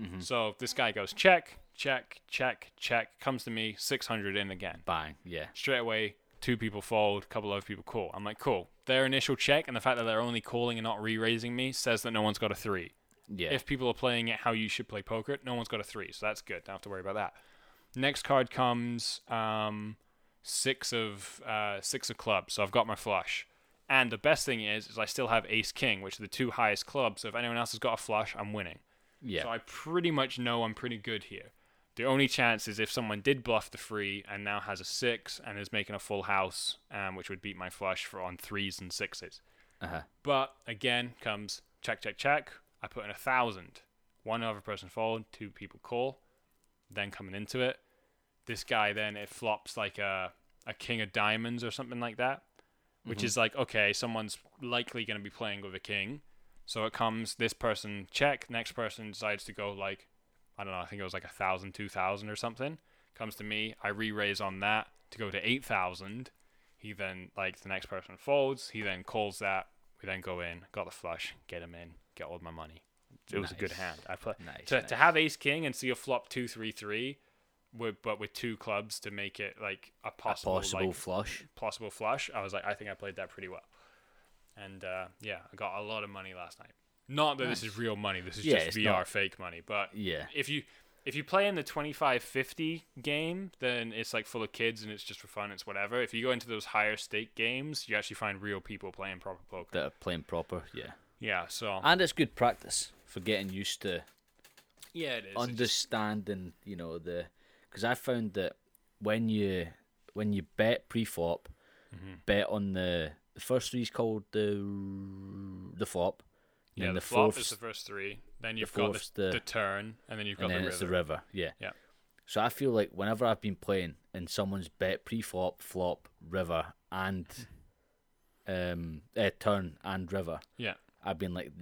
Mm-hmm. So this guy goes check, check, check, check, comes to me, six hundred in again. Bang. Yeah. Straight away, two people fold, a couple of people call. I'm like, cool. Their initial check and the fact that they're only calling and not re-raising me says that no one's got a three Yeah. if people are playing it how you should play poker, no one's got a three, so that's good. Don't have to worry about that. Next card comes um, six of uh, six of clubs, so I've got my flush. And the best thing is, is I still have ace king, which are the two highest clubs. So if anyone else has got a flush, I'm winning. Yeah. So I pretty much know I'm pretty good here. The only chance is if someone did bluff the three and now has a six and is making a full house, um, which would beat my flush for on threes and sixes. uh-huh. But again, comes check, check, check. I put in a thousand. One other person fold, two people call. Then coming into it, this guy then it flops like a a king of diamonds or something like that, which is like okay, someone's likely going to be playing with a king. So it comes this person check, next person decides to go like I don't know, I think it was like a thousand, two thousand or something. Comes to me, I re-raise on that to go to eight thousand. He then like the next person folds. He then calls that. We then go in, got the flush, get him in, get all my money. It was a good hand. I put Nice, to, nice. to have ace king and see a flop two three three, with but with two clubs to make it like a A possible possible like, flush. possible flush. I was like, I think I played that pretty well. And uh, yeah, I got a lot of money last night. Not that this is real money. This is Yeah, just VR not. fake money. But Yeah. if you If you play in the 25-50 game, then it's like full of kids and it's just for fun. It's whatever. If you go into those higher stake games, you actually find real people playing proper poker. that are playing proper. Yeah, yeah. So and it's good practice for getting used to yeah, it is. Understanding. You know the because I found that when you when you bet pre-flop, Mm-hmm. bet on the the first three is called the the flop. yeah, the, the flop is the first three. Then you've got the, the- the turn, and then you've got then the river. the river. Yeah. Yeah. So I feel like whenever I've been playing and someone's bet pre-flop, flop, river, and um, uh, turn and river, Yeah. I've been like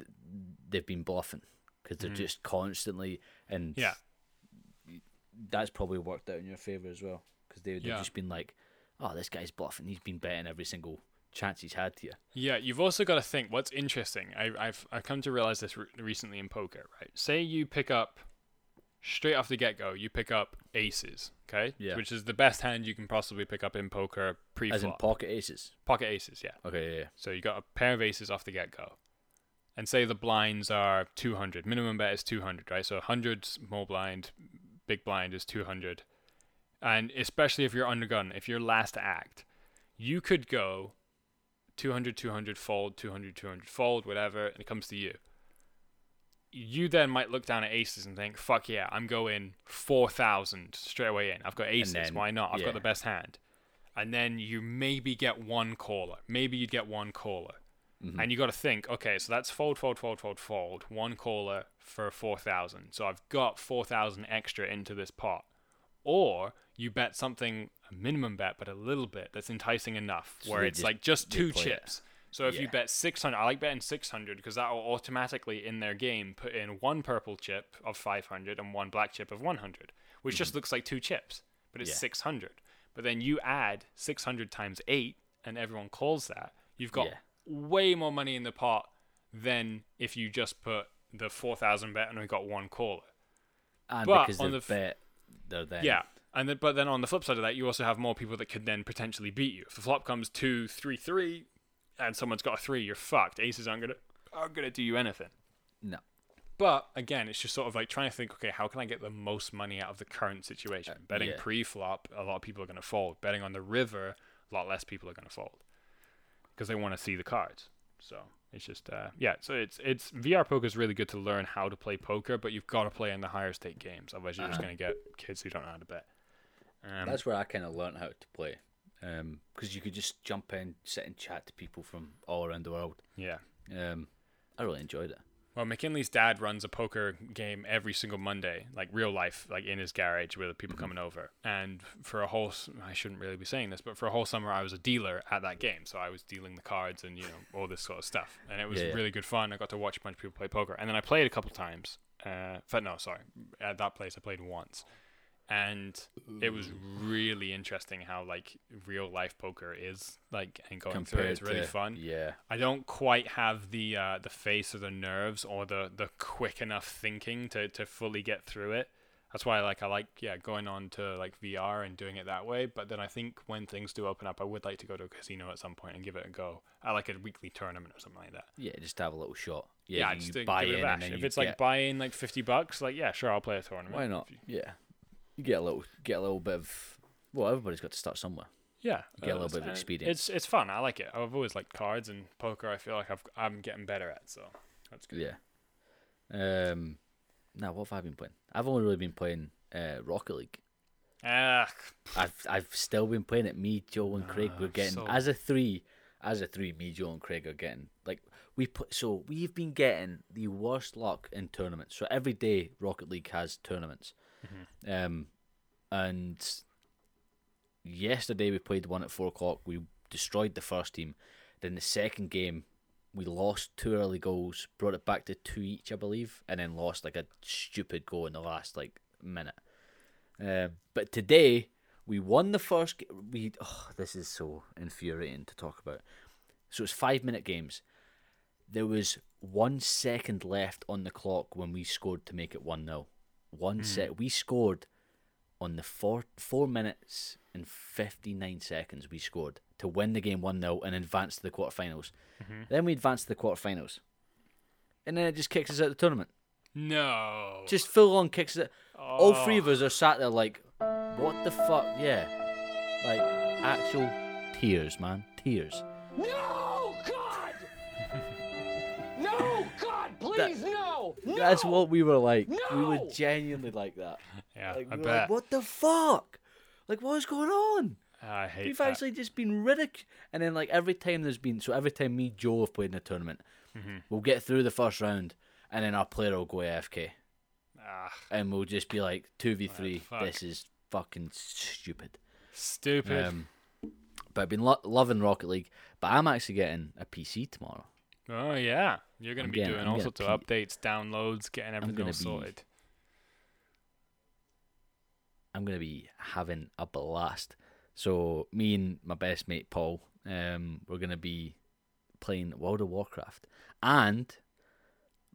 they've been bluffing because they're just constantly and. Yeah. that's probably worked out in your favor as well because they they've Yeah. just been like, oh, this guy's bluffing. He's been betting every single chance he's had here. Yeah, you've also got to think what's interesting. I, I've I've come to realize this re- recently in poker. Right, say you pick up straight off the get go, you pick up aces, okay, Yeah. which is the best hand you can possibly pick up in poker pre As in pocket aces. Pocket aces, yeah. Okay, yeah, yeah. So you got a pair of aces off the get go, and say the blinds are two hundred. Minimum bet is two hundred, right? So hundred small blind, big blind is two hundred, and especially if you're undergun, if you're last act, you could go 200, 200, fold, 200, 200, fold, whatever, and it comes to you. You then might look down at aces and think, fuck yeah, I'm going 4,000 straight away in. I've got aces. then- Why not? I've yeah. got the best hand. And then you maybe get one caller. Maybe you'd get one caller. Mm-hmm. And you got to think, okay, so that's fold, fold, fold, fold, fold. One caller for 4,000. So I've got 4,000 extra into this pot. Or you bet something, a minimum bet, but a little bit that's enticing enough, So where it's just- like just two play it. chips. So if you bet 600, I like betting 600 because that will automatically in their game put in one purple chip of 500 and one black chip of 100, which just looks like two chips, but it's Mm-hmm. Yeah. 600. But then you add 600 times 8 and everyone calls that, you've got Yeah. way more money in the pot than if you just put the 4000 bet and we got one caller. And But because on the bet, they're then Yeah. And then, but then on the flip side of that, you also have more people that could then potentially beat you. If the flop comes two, three, three, and someone's got a three, you're fucked. Aces aren't gonna aren't gonna do you anything. no. But again, it's just sort of like trying to think, okay, how can I get the most money out of the current situation? Betting Uh, yeah. pre-flop, a lot of people are gonna fold. Betting on the river, a lot less people are gonna fold because they want to see the cards. So it's just uh, yeah. So it's it's VR poker is really good to learn how to play poker, but you've got to play in the higher stake games. Otherwise, you're just gonna get kids who don't know how to bet. Um, That's where I kind of learned how to play. Because you could just jump in, sit and chat to people from all around the world. yeah. Um, I really enjoyed it. Well, McKinley's dad runs a poker game every single Monday, like real life, like in his garage with people Mm-hmm. coming over. And for a whole, I shouldn't really be saying this, but for a whole summer, I was a dealer at that game. So I was dealing the cards and, you know, all this sort of stuff. And it was Yeah, yeah. really good fun. I got to watch a bunch of people play poker. And then I played a couple times. Uh, but no, sorry. At that place, I played once. And it was really interesting how, like, real life poker is, like, and going through it Compared is really to- fun. Yeah. I don't quite have the uh, the face or the nerves or the, the quick enough thinking to, to fully get through it. That's why like I like yeah going on to like VR and doing it that way. But then I think when things do open up, I would like to go to a casino at some point and give it a go. I like a weekly tournament or something like that. Yeah, just have a little shot. Yeah, Yeah, you just to buy it in If it's like buying like fifty bucks, like yeah, sure, I'll play a tournament. why not? Yeah, you get a little, get a little bit of. Well, everybody's got to start somewhere. Yeah, Get a little bit of experience. It's it's fun. I like it. I've always liked cards and poker. I feel like I've I'm getting better at. So that's good. Yeah. Um, now what have I been playing? I've only really been playing uh, Rocket League. Ah, I've I've still been playing it. Me, Joe, and Craig. We're Ah, getting so- as a three, as a three. Me, Joe, and Craig are getting like we put. So we've been getting the worst luck in tournaments. So every day Rocket League has tournaments. Mm-hmm. Um, and yesterday we played one at four o'clock. We destroyed the first team. Then the second game, we lost two early goals, brought it back to two each, I believe, and then lost like a stupid goal in the last like minute. Uh, but today we won the first. G- we oh, this is so infuriating to talk about. So it's five minute games. There was one second left on the clock when we scored to make it one 0 One hmm. set we scored on the four four minutes and fifty nine seconds. We scored to win the game one 0 and advance to the quarterfinals. Mm-hmm. Then we advanced to the quarterfinals, and then it just kicks us out of the tournament. No. Just full on kicks it. All three of oh. us are sat there like, what the fuck? Yeah, like actual tears, man, tears. No, God! no, God, please, no! No! That's what we were like. We were genuinely like that. yeah, Like, I we were bet. like, what the fuck? Like, what's going on? I hate We've that. actually just been ridiculed. And then, like, every time there's been, so every time me, and Joe have played in a tournament, Mm-hmm. we'll get through the first round, and then our player will go AFK. Ah, And we'll just be like, 2v3, fuck. this is fucking stupid. stupid. Um, but I've been lo- loving Rocket League, but I'm actually getting a PC tomorrow. oh yeah, you're gonna be getting- doing I'm all sorts of updates, downloads, getting everything all be- sorted. I'm gonna be having a blast. So me and my best mate Paul, um, we're gonna be playing World of Warcraft and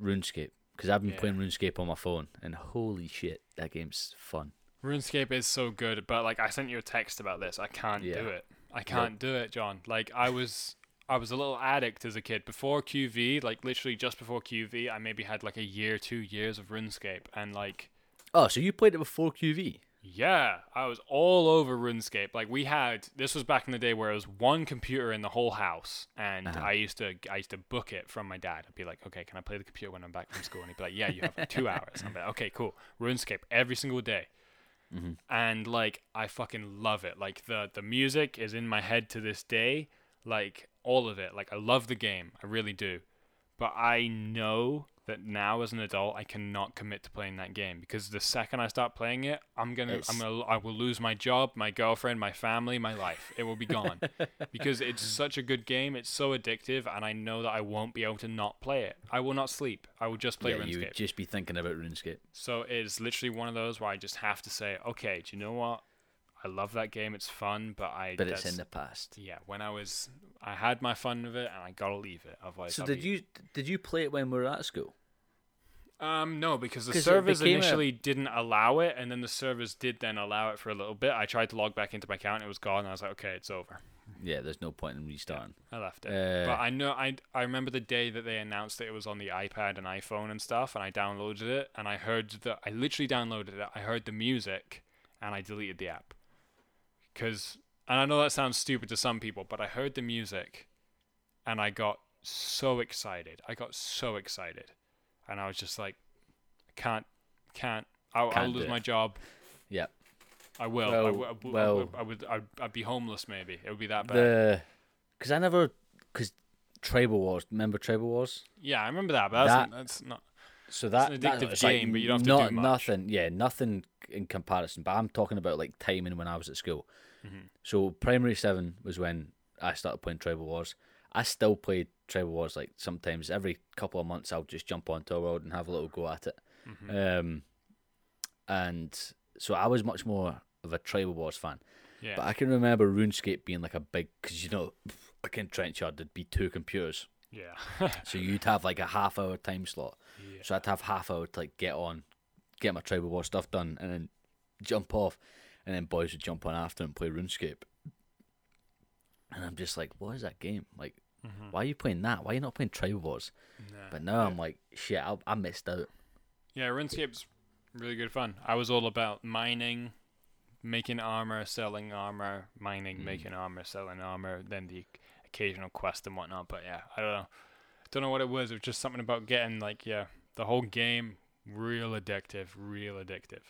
RuneScape because I've been Yeah. playing RuneScape on my phone, and holy shit, that game's fun. RuneScape is so good, but like I sent you a text about this. I can't do it. I can't do it, John. Like I was I was a little addict as a kid. Before QV, like literally just before QV, I maybe had like a year, two years of RuneScape and like Oh, so you played it before QV? yeah, I was all over RuneScape. Like we had this was back in the day where it was one computer in the whole house, and uh-huh. I used to I used to book it from my dad. I'd be like, okay, can I play the computer when I'm back from school? And he'd be like, yeah, you have like, two hours. I'm like, okay, cool. RuneScape every single day, mm-hmm. and like I fucking love it. Like the the music is in my head to this day. Like all of it. Like I love the game. I really do. But I know that now as an adult I cannot commit to playing that game because the second I start playing it, I'm gonna I'm gonna I will lose my job, my girlfriend, my family, my life. It will be gone because it's such a good game. It's so addictive, and I know that I won't be able to not play it. I will not sleep. I will just play yeah, you would just be thinking about RuneScape. So it's literally one of those where I just have to say, okay, do you know what? I love that game. It's fun, but I. But it's in the past. Yeah, when I was, I had my fun with it, and I gotta leave it. Otherwise, So I'll did be- you did you play it when we were at school? Um, no, because the servers became a- initially didn't allow it, and then the servers did then allow it for a little bit. I tried to log back into my account, it was gone. And I was like, okay, it's over. Yeah, there's no point in restarting. I left it. Uh, but I know I I remember the day that they announced that it was on the iPad and iPhone and stuff, and I downloaded it, and I heard the I literally downloaded it. I heard the music, and I deleted the app. Cause and I know that sounds stupid to some people, but I heard the music, and I got so excited. I got so excited, and I was just like, I can't, can't. I'll, I'll Can't do lose my job. Yeah. I will. I, Well- w- I w- I well- would. I would. I'd, I'd be homeless. Maybe it would be that bad. Because I never because Tribal Wars. Remember Tribal Wars? Yeah, I remember that, but That- that's, that's not. So that an that- addictive like game, but you don't have to do much. Nothing, yeah, nothing in comparison. But I'm talking about like timing when I was at school. Mm-hmm. So primary seven was when I started playing Tribal Wars. I still played Tribal Wars like sometimes every couple of months. I'll just jump onto a world and have a little go at it. Mm-hmm. Um, and so I was much more of a Tribal Wars fan. Yeah. But I can remember RuneScape being like a big because you know, like in Trenchard, there'd be two computers. yeah. So you'd have like a half hour time slot. Yeah. So I'd have half hour to like get on, get my tribal war stuff done, and then jump off, and then boys would jump on after and play RuneScape. And I'm just like, what is that game? Like, why are you playing that? Why are you not playing Tribal Wars? but now I'm like, shit, I, I missed out. yeah, RuneScape's really good fun. I was all about mining, making armor, selling armor, mining, Mm. making armor, selling armor, then the occasional quest and whatnot. But yeah, I don't know. Don't know what it was. It was just something about getting like yeah, the whole game real addictive, real addictive.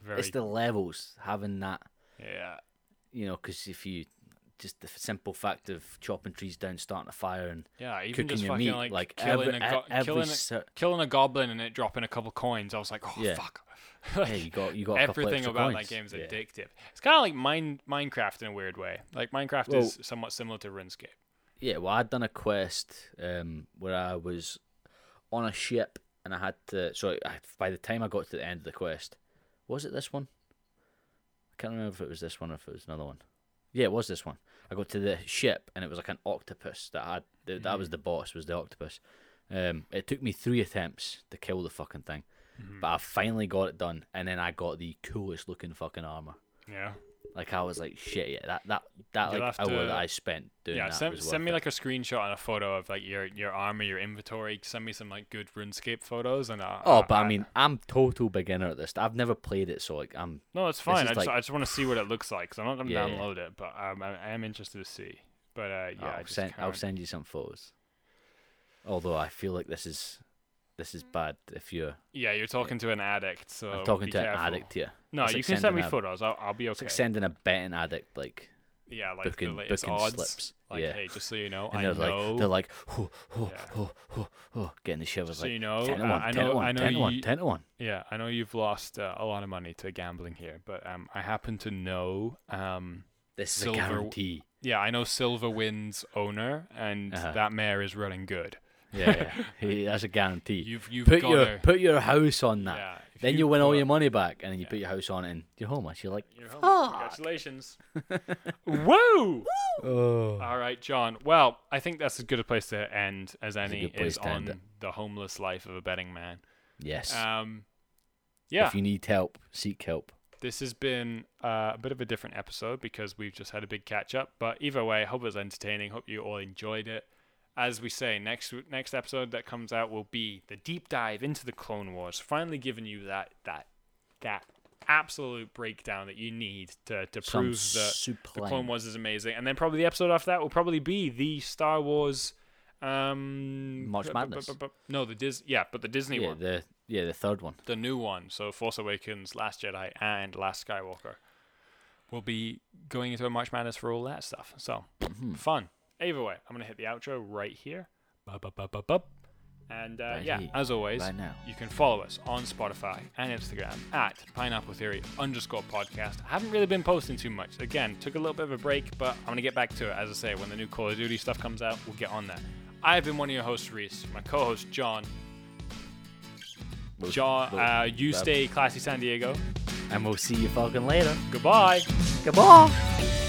Very It's the levels having that, yeah. you know, because if you just the simple fact of chopping trees down, starting a fire, and Yeah, even cooking just your meat, like, like killing every, a go- every killing, a, killing a goblin and it dropping a couple coins. I was like, oh Yeah. fuck. yeah, you got you got Everything about coins. that game is Yeah. addictive. It's kind of like mine, Minecraft in a weird way. Like Minecraft Well- is somewhat similar to RuneScape. Yeah, well, I'd done a quest um, where I was on a ship and I had to. So I, by the time I got to the end of the quest, was it this one? I can't remember if it was this one or if it was another one. Yeah, it was this one. I got to the ship and it was like an octopus that had. That, that was the boss. Was the octopus. Um, it took me three attempts to kill the fucking thing, but I finally got it done, and then I got the coolest looking fucking armor. Yeah. Like I was like, shit, yeah, that that that You'll like hour to- that I spent doing yeah, that send, send me it. like a screenshot and a photo of like your your armor, your inventory. Send me some like good RuneScape photos and. Uh, Oh, uh, but I uh, mean, I'm total beginner at this. I've never played it, so like I'm. no, it's fine. I just like- I just want to see what it looks like. Cause I'm not gonna Yeah, yeah. download it, but um, I, I am interested to see. But uh, yeah, I I'll send I'll send you some photos. Although I feel like this is this is bad if you're Yeah, you're talking to an addict, so I'm talking to careful. an addict here. No, It's you like can send me a- photos. I'll, I'll be It's okay. like sending a betting addict like yeah, like booking- the booking odds. slips. Like, Yeah. hey, just so you know, and I they're know. like they're like oh, oh, Yeah. oh, oh, oh, getting the shivers So like you know, 10 to uh, 1, I 10 to know- 1, I know 10 to 1, you- 10 to 1. Yeah, I know you've lost uh, a lot of money to gambling here, but um, I happen to know um, This is Silver- a guarantee. yeah, I know Silver Wind's owner, and Uh-huh. that mare is running good. Yeah, yeah. That's a guarantee. You've you've put got your her. put your house on that. Yeah, then you you win all your money back, and then you Yeah. put your house on it, and you're homeless. You're like, You're home. Congratulations. Woo! oh, All right, John. Well, I think that's as good a place to end as any is on the homeless life of a betting man. yes. Um, yeah, If you need help, seek help. this has been uh, a bit of a different episode because we've just had a big catch up. But either way, hope it was entertaining. Hope you all enjoyed it. As we say, next next episode that comes out will be the deep dive into the Clone Wars. Finally, giving you that that that absolute breakdown that you need to to Some prove that the. Clone Wars is amazing. And then probably the episode after that will probably be the Star Wars. Um, March Madness. bu- bu- No, the Dis. Yeah, but the Disney Yeah, one the yeah the third one. the new one, so Force Awakens, Last Jedi, and Last Skywalker, will be going into a March Madness for all that stuff. So Mm-hmm. fun. Either way, I'm gonna hit the outro right here. Bup, bup, bup, bup, bup. And uh, Right yeah, here, as always, right now. you can follow us on Spotify and Instagram at Pineapple Theory underscore podcast. I haven't really been posting too much. Again, took a little bit of a break, but I'm gonna get back to it. As I say, when the new Call of Duty stuff comes out, we'll get on that. I've been one of your hosts, Rhys. My co-host, John. We'll- John, we'll- uh, you stay classy, San Diego. and we'll see you fucking later. Goodbye. Goodbye.